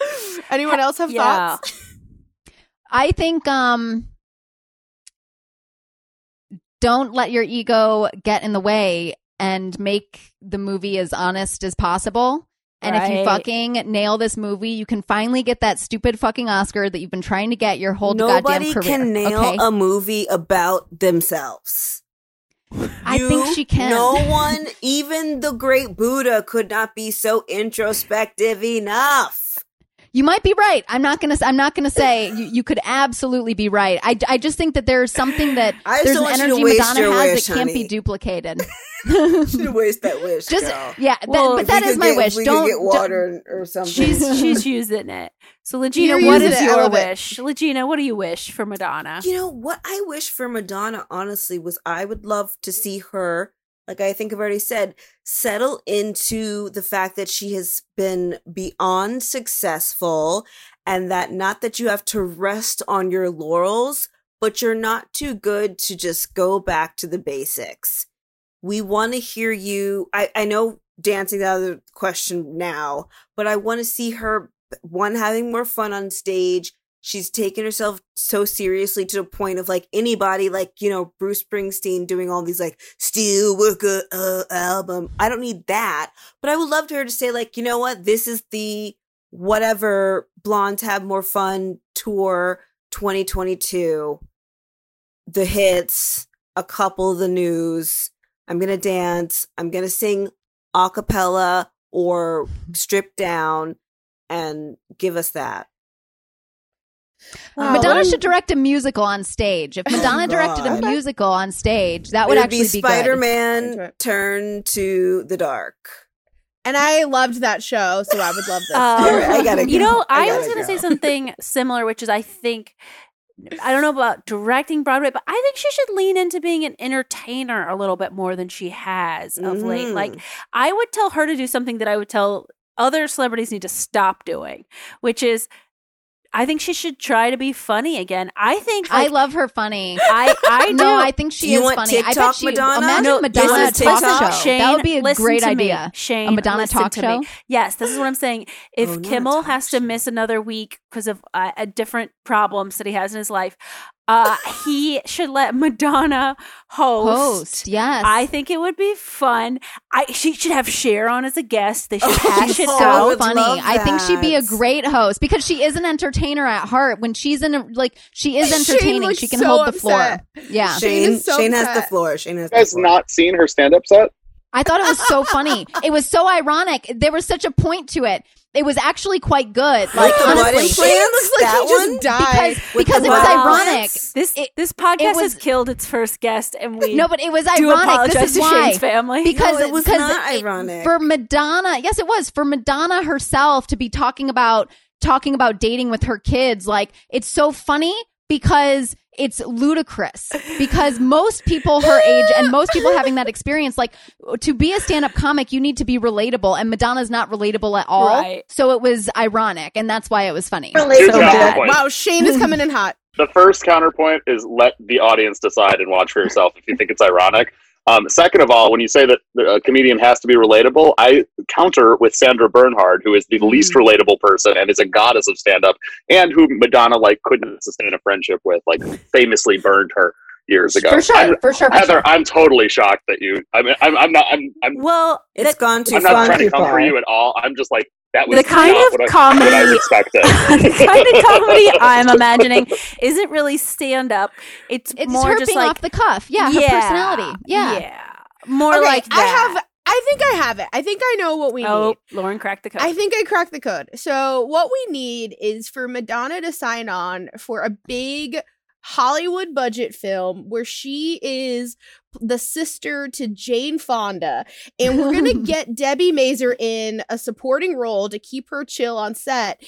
Anyone else have Yeah. thoughts? I think um don't let your ego get in the way and make the movie as honest as possible. And if you fucking nail this movie, you can finally get that stupid fucking Oscar that you've been trying to get your whole goddamn career. Nobody career. can nail okay? a movie about themselves. I think she can. No one, even the great Buddha, could not be so introspective enough. You might be right. I'm not gonna. I'm not gonna say you, you could absolutely be right. I, I just think that there's something that I just there's an want you to energy Madonna has wish, that can't honey. be duplicated. Should waste that wish. Just girl. yeah, that, Well, but if that we is could my get- wish. we Don't get don't- water or something. She's she's using it. So Legina, You're what using is it, your love it. wish? Legina, what do you wish for Madonna? You know what I wish for Madonna, honestly, was I would love to see her, like I think I've already said, settle into the fact that she has been beyond successful and that not that you have to rest on your laurels, but you're not too good to just go back to the basics. We want to hear you. I, I know dancing the other question now, but I want to see her one having more fun on stage. She's taken herself so seriously to the point of like anybody, like you know Bruce Springsteen doing all these like "Steel Worker" uh, album. I don't need that, but I would love her to say like, you know what, this is the whatever Blondes Have More Fun tour 2022. The hits, a couple of the news. I'm gonna dance. I'm gonna sing a cappella or strip down and give us that. Madonna should direct a musical on stage. If Madonna directed a Oh, musical on stage, that would It actually be be. Spider-Man turn to the dark. And I loved that show, so I would love this. Um, I gotta You know, I I, was going to say something similar, which is I think I don't know about directing Broadway, but I think she should lean into being an entertainer a little bit more than she has of late. Mhm. Like I would tell her to do something that I would tell other celebrities need to stop doing, which is I think she should try to be funny again. I think I love her funny. I I do. no, I think she you is want funny. I bet TikTok she Madonna? imagine No, Madonna listen, talk show. Shane, that would be a great to me. idea. Shane, a Madonna listen talk to show. me. Yes, this is what I'm saying. If Oh, Kimmel has to miss another week because of uh, a different problems that he has in his life, uh, he should let Madonna host. Host, yes. I think it would be fun. I she should have Cher on as a guest. They should hash she's it so out. funny. I think she'd be a great host because she is an entertainer at heart. When she's in a like, she is entertaining. She can so hold the floor. Yeah, Shane Shane, is so Shane has the floor. Shane has You the guys floor. not seen her stand-up set? I thought it was so funny. It was so ironic. There was such a point to it. It was actually quite good. Like the honestly, button Shane looks like That he just one? died. because because it was button ironic. This It- this podcast was- has killed its first guest, and we No, but it was ironic. This is to why. Shane's family because No, it was not it- ironic. for Madonna. Yes, it was for Madonna herself to be talking about talking about dating with her kids. Like it's so funny because it's ludicrous. Because most people her age and most people having that experience, like to be a stand-up comic, you need to be relatable, and Madonna's not relatable at all. Right. So it was ironic, and that's why it was funny. Here's So the bad. counterpoint. Wow, Shane is coming in hot. The first counterpoint is let the audience decide and watch for yourself if you think it's ironic. Um, second of all, when you say that a comedian has to be relatable, I counter with Sandra Bernhard, who is the least relatable person and is a goddess of stand-up, and who Madonna like couldn't sustain a friendship with, like famously burned her years ago. For sure, I'm- for sure, for Heather, sure. I'm totally shocked that you. I mean, I'm, I'm not. I'm. I'm, well, It's gone too I'm not trying to too come for you at all. I'm just like that was The kind of I, comedy- I expected. the kind of comedy I'm imagining isn't really stand up. It's, It's more her just being like off the cuff. Yeah, her personality. Yeah. yeah. More Okay, like I have. I think I have it. I think I know what we oh, need. Oh, Lauren cracked the code. I think I cracked the code. So what we need is for Madonna to sign on for a big Hollywood budget film where she is the sister to Jane Fonda and we're going to get Debi Mazar in a supporting role to keep her chill on set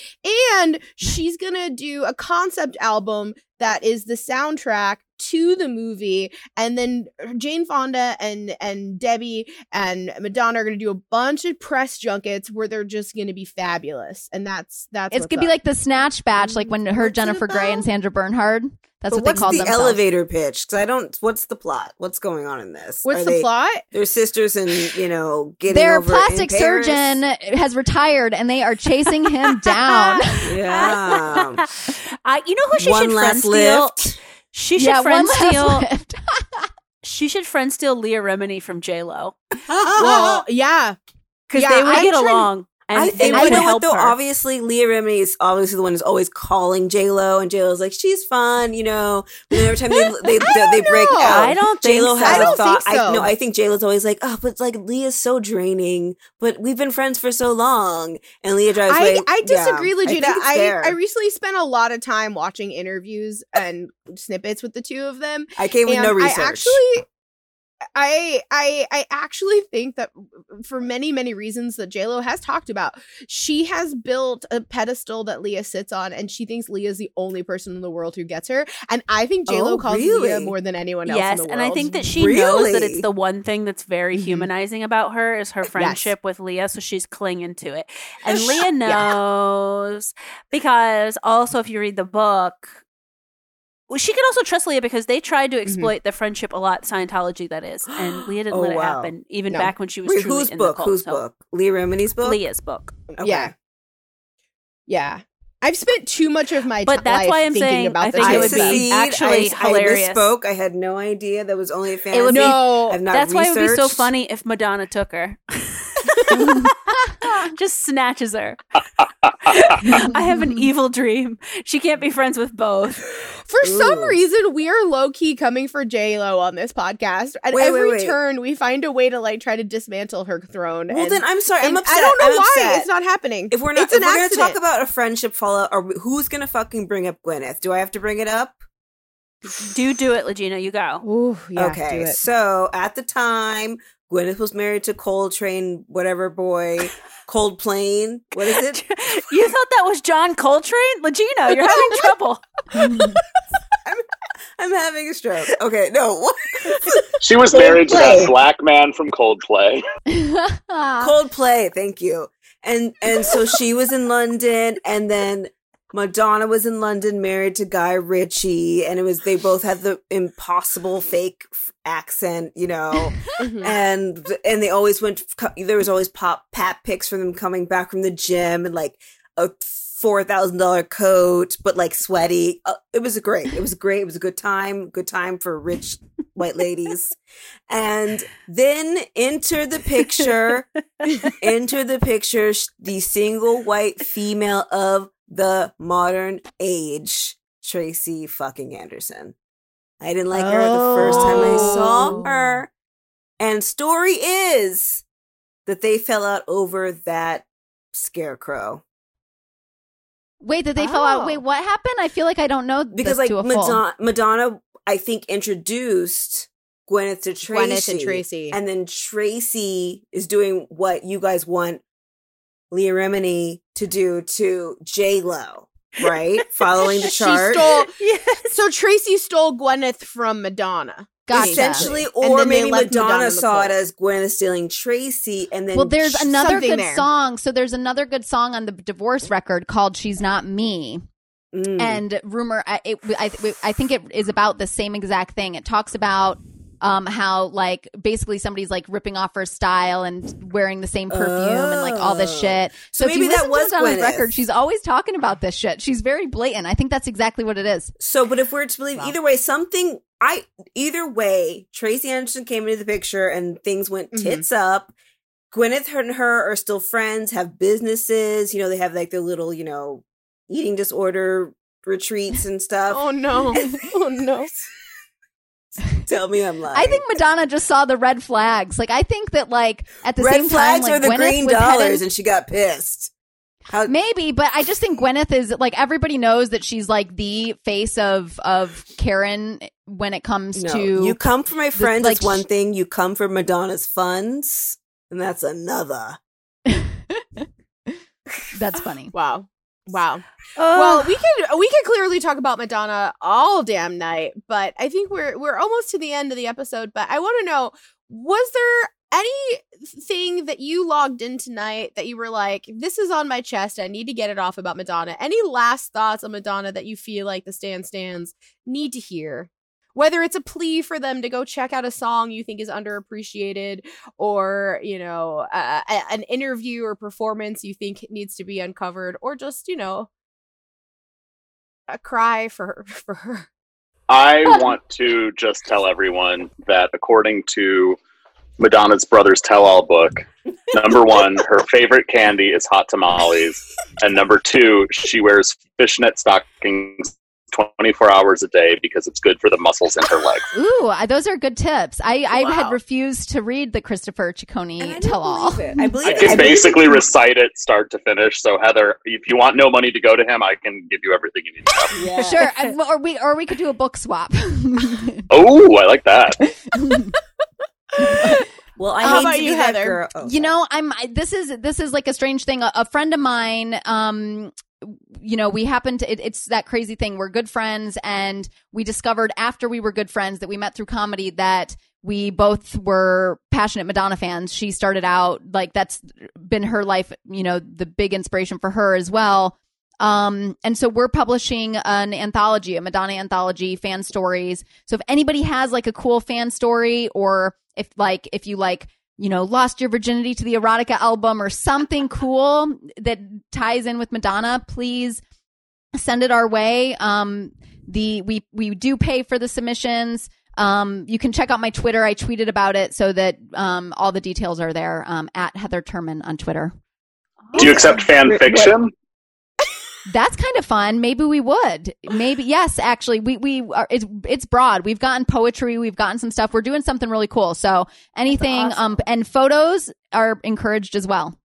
and she's going to do a concept album that is the soundtrack to the movie and then Jane Fonda and and Debbie and Madonna are going to do a bunch of press junkets where they're just going to be fabulous and that's that's It's gonna be like the Snatch Batch, like when her Jennifer Grey and Sandra Bernhard. That's but what they what's called the themselves. elevator pitch? Because I don't. What's the plot? What's going on in this? What's Are the they- plot? They're sisters, and you know, getting Their over in plastic Paris? surgeon has retired, and they are chasing him down. Yeah. I, you know who she One should friend steal? lift. She should Yeah, friend one last steal. lift. she should friend steal Leah Remini from J Lo well, yeah. because Yeah, they would I'm get trying- along. And I think they you know what though. her. Obviously, Leah Remini is obviously the one who's always calling J Lo, and J Lo's like, she's fun, you know. And every time they they, they, they break know. out, I don't J Lo think so. has I don't a thought. think so. I no, I think J Lo's always like, oh, but like Leah's so draining, but we've been friends for so long, and Leah drives I, away. I disagree, yeah, I Legita. think it's I. I, recently spent a lot of time watching interviews and snippets with the two of them. I came with and no research. I actually I I I actually think that for many many reasons that JLo has talked about, she has built a pedestal that Leah sits on and she thinks Leah is the only person in the world who gets her. And I think JLo Oh, calls Leah more than anyone else Yes, in the and. I think that she knows that it's the one thing that's very Mhm. humanizing about her is her friendship with Leah, so she's clinging to it. And Leah Yeah. knows because also if you read the book, well, she could also trust Leah because they tried to mm-hmm. exploit the friendship a lot. Scientology, that is, and Leah didn't Oh, let it wow. happen, even No. back when she was Wait, truly whose in book? the cult. Whose so- book? Leah Remini's book. Leah's book. Okay. Yeah. Yeah. I've spent too much of my But ti- that's life why I'm thinking saying about I this think it would be actually I, hilarious. I misspoke. I had no idea that was only a fantasy. It would be- No, I've not That's why it would be so funny if Madonna took her. Just snatches her. I have an evil dream. She can't be friends with both. For some reason, we are low key coming for J Lo on this podcast. At Wait, wait, every wait. turn, we find a way to like try to dismantle her throne. Well, and- then I'm sorry. I'm upset. I don't know I'm why upset. it's not happening. If we're not, it's if an we're gonna talk about a friendship fallout, or who's gonna fucking bring up Gwyneth? Do I have to bring it up? Do do it, Legina. You go. Ooh, yeah, okay, do it. so at the time, Gwyneth was married to Coltrane, whatever boy, Cold Plane. What is it? You thought that was John Coltrane? Legina, you're having trouble. I'm having a stroke. Okay, no. She was married to that black man from Coldplay. Coldplay. Thank you. And and so she was in London, and then Madonna was in London, married to Guy Ritchie, and it was they both had the impossible fake f- accent, you know, Mhm. and and they always went. There was always pop pat pics from them coming back from the gym and like a four thousand dollar coat, but like sweaty. Uh, it was great. It was great. It was a good time. Good time for rich white ladies. And then enter the picture, enter the picture, the single white female of the modern age, Tracy fucking Anderson. I didn't like her the first time I saw Oh. her. And story is that they fell out over that scarecrow. Wait, did they fall out? Oh. Wait, what oh. happened? I feel like I don't know Because this like to. Madonna, Madonna, I think introduced Gwyneth to Tracy. Gwyneth and Tracy. And then Tracy is doing what you guys want Leah Remini to do to J Lo, right? Following the She chart. stole. So Tracy stole Gwyneth from Madonna. Gotcha. Essentially, or maybe Madonna, Madonna saw it as Gwyneth stealing Tracy, and then well, there's sh- another good there. song. So there's another good song on the divorce record called "She's Not Me." Mm. and rumor I- it, I, I think it is about the same exact thing it talks about um how like basically somebody's like ripping off her style and wearing the same perfume and like all this Oh. shit So so, if you maybe that listen to was Madonna's Gwyneth. record she's always talking about this shit she's very blatant i think that's exactly what it is So, but if we're to believe Wow. either way, something I either way, Tracy Anderson came into the picture and things went Mhm. tits up. Gwyneth and her are still friends, have businesses. You know, they have like their little, you know, eating disorder retreats and stuff. Oh no! oh no! Tell me I'm lying. I think Madonna just saw the red flags. Like I think that like at the red same flags time, like are the Gwyneth green dollars, headed- and she got pissed. How- Maybe, but I just think Gwyneth is like everybody knows that she's like the face of of Karen when it comes No, to you come for my the- friends. like it's one thing. You come for Madonna's funds, and that's another. That's funny. Wow. Wow. well, we could we could clearly talk about Madonna all damn night, but I think we're we're almost to the end of the episode. But I want to know: was there anything that you logged in tonight that you were like, "This is on my chest. I need to get it off about Madonna"? Any last thoughts on Madonna that you feel like the Stan Stans need to hear? Whether it's a plea for them to go check out a song you think is underappreciated, or you know, uh, an interview or performance you think needs to be uncovered, or just you know, a cry for for her. I want to just tell everyone that according to Madonna's Brothers Tell All book, number one, her favorite candy is hot tamales. And number two, she wears fishnet stockings 24 hours a day because it's good for the muscles in her legs. Ooh, those are good tips. I I had refused to read the Christopher Ciccone tell all. I believe I can basically recite it start to finish. So, Heather, if you want no money to go to him, I can give you everything you need to know. Sure, I- or we or we could do a book swap. Oh, I like that. Well, I How hate about to you, be Heather? girl. Oh, you know, I'm. I, this is this is like a strange thing. A, a friend of mine, um, you know, we happened to. It, it's that crazy thing. We're good friends, and we discovered after we were good friends that we met through comedy that we both were passionate Madonna fans. She started out like that's been her life. You know, the big inspiration for her as well. Um, and so we're publishing an anthology, a Madonna anthology, fan stories. So if anybody has like a cool fan story or if like, if you like, you know, lost your virginity to the erotica album or something cool that ties in with Madonna, please send it our way. Um, the, we, we do pay for the submissions. Um, you can check out my Twitter. I tweeted about it so that, um, all the details are there, um, at Heather Turman on Twitter. Do you accept fan fiction? That's kind of fun. Maybe we would. Maybe yes. Actually, we we are, it's it's broad. We've gotten poetry. We've gotten some stuff. We're doing something really cool. So anything um and photos are encouraged as well.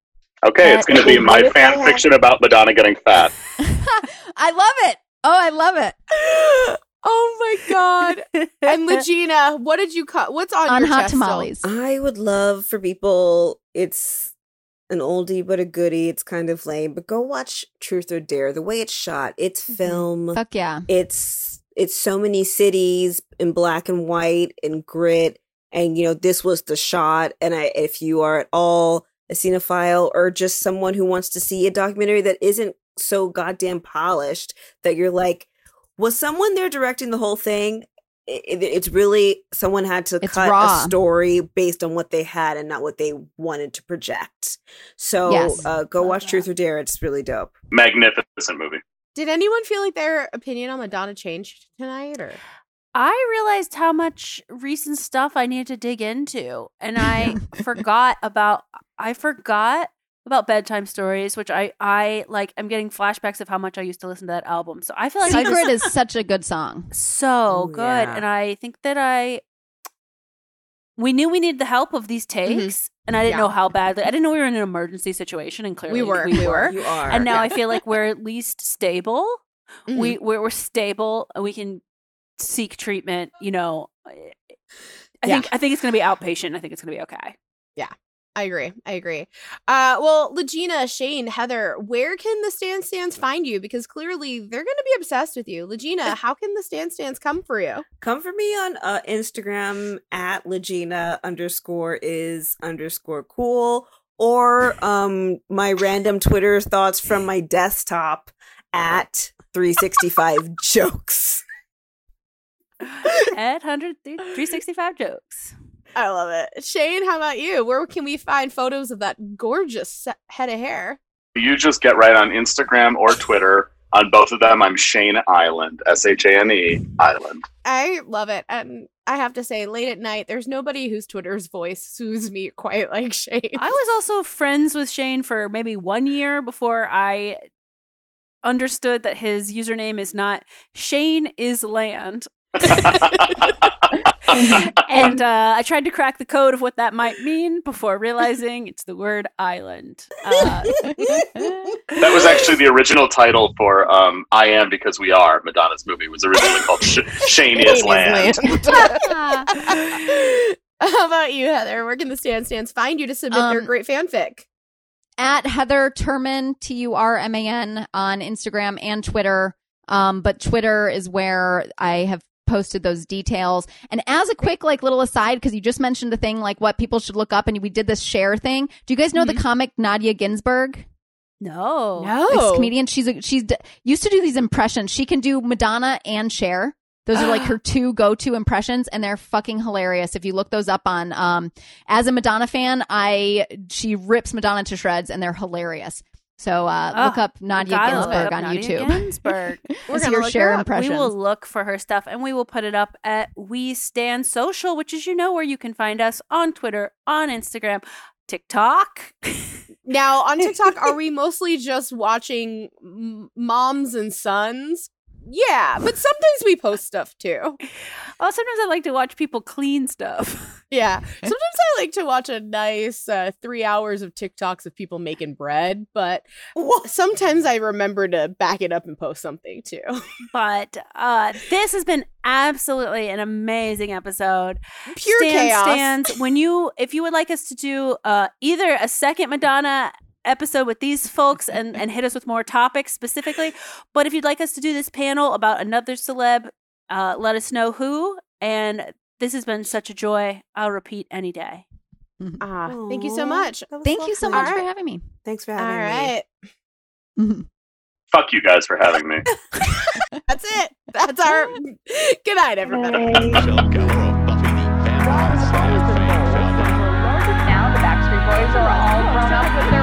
Okay, it's going to be my fan fiction about Madonna getting fat. I love it. Oh, I love it. Oh my god! and Legina, what did you cut? What's on, On your hot chest still? tamales. I would love for people. It's an oldie but a goodie. It's kind of lame, but go watch Truth or Dare. The way it's shot, it's mm-hmm. film. Fuck yeah. It's it's so many cities in black and white and grit. And you know, this was the shot. And I, if you are at all a cinephile or just someone who wants to see a documentary that isn't so goddamn polished, that you're like, was someone there directing the whole thing? It, it- it's really someone had to It's cut raw. a story based on what they had and not what they wanted to project. So Yes. uh, go watch Truth or Dare. It's really dope. Magnificent movie. Did anyone feel like their opinion on Madonna changed tonight, or I realized how much recent stuff I needed to dig into, and I forgot about. I forgot about bedtime stories, which I I like. I'm getting flashbacks of how much I used to listen to that album. So I feel like I Secret just- is such a good song. so Ooh, good, yeah. and I think that I. We knew we needed the help of these mm-hmm. takes, and I didn't Yeah. know how badly. I didn't know we were in an emergency situation, and clearly we were, We we were. were. You are, And now yeah. I feel like we're at least stable. Mm-hmm. We we're, we're stable, and we can seek treatment. You know, I Yeah. think I think it's going to be outpatient. I think it's going to be okay. Yeah, I agree. I agree. Uh, well, Legina, Shane, Heather, where can the Stan Stans find you? Because clearly they're going to be obsessed with you. Legina, how can the Stan Stans come for you? Come for me on uh, Instagram at Legina underscore is underscore cool or um my random Twitter thoughts from my desktop at 365 jokes. At 100 365 jokes. I love it. Shane, how about you? Where can we find photos of that gorgeous se- head of hair? You just get right on Instagram or Twitter. On both of them, I'm Shane Island, S H A N E Island. I love it. And I have to say, late at night, there's nobody whose Twitter's voice soothes me quite like Shane. I was also friends with Shane for maybe one year before I understood that his username is not Shane is land. and uh, I tried to crack the code of what that might mean before realizing it's the word island. Uh, That was actually the original title for um, "I Am Because We Are." Madonna's movie was originally called Sh- "Shane Is Land." How about you, Heather? Where can the Stan Stans find you to submit their Um, great fanfic? at Heather Turman, T U R M A N, on Instagram and Twitter. Um, but Twitter is where I have posted those details. And as a quick, like, little aside, because you just mentioned the thing, like, what people should look up, and we did this share thing. Do you guys know the comic Nadia Ginsburg? no. This comedian. She's a, she's d- used to do these impressions. She can do Madonna and Cher. Those are like her two go-to impressions, and they're fucking hilarious. If you look those up on, um, as a Madonna fan, I she rips Madonna to shreds, and they're hilarious. So uh, look Oh, up Nadia Ginsburg up on Nadia YouTube. Ginsburg. We're gonna your share impressions. We will look for her stuff and we will put it up at We Stan Social, which is you know where you can find us on Twitter, on Instagram, TikTok. Now on TikTok, are we mostly just watching m- moms and sons? Yeah, but sometimes we post stuff too. Oh, sometimes I like to watch people clean stuff. Yeah, sometimes I like to watch a nice uh, three hours of TikToks of people making bread, but sometimes I remember to back it up and post something too. But uh, this has been absolutely an amazing episode. Pure Stan chaos. Stands, when you, if you would like us to do uh, either a second Madonna episode with these folks and, and hit us with more topics specifically, but if you'd like us to do this panel about another celeb, uh, let us know who. And this has been such a joy. I'll repeat any day. Ah, thank you so much. Thank you so much for having me. Thanks for All having me. right, Fuck you guys for having me. that's it. That's our good night, everybody. Now the Backstreet Boys are all grown up with their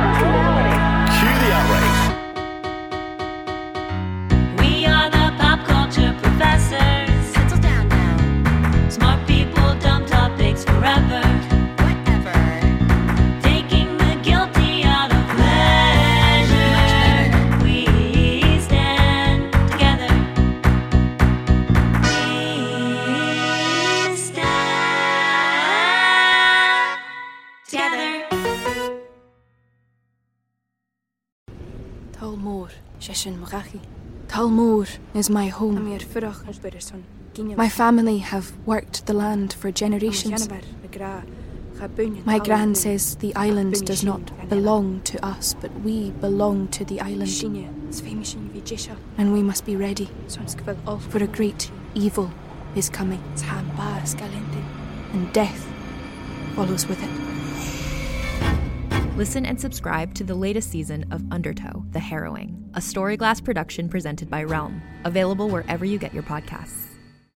Talmor is my home. My family have worked the land for generations. My gran says the island does not belong to us, but we belong to the island. And we must be ready, for a great evil is coming. And death follows with it. Listen and subscribe to the latest season of Undertow, The Harrowing, a Storyglass production presented by Realm, available wherever you get your podcasts.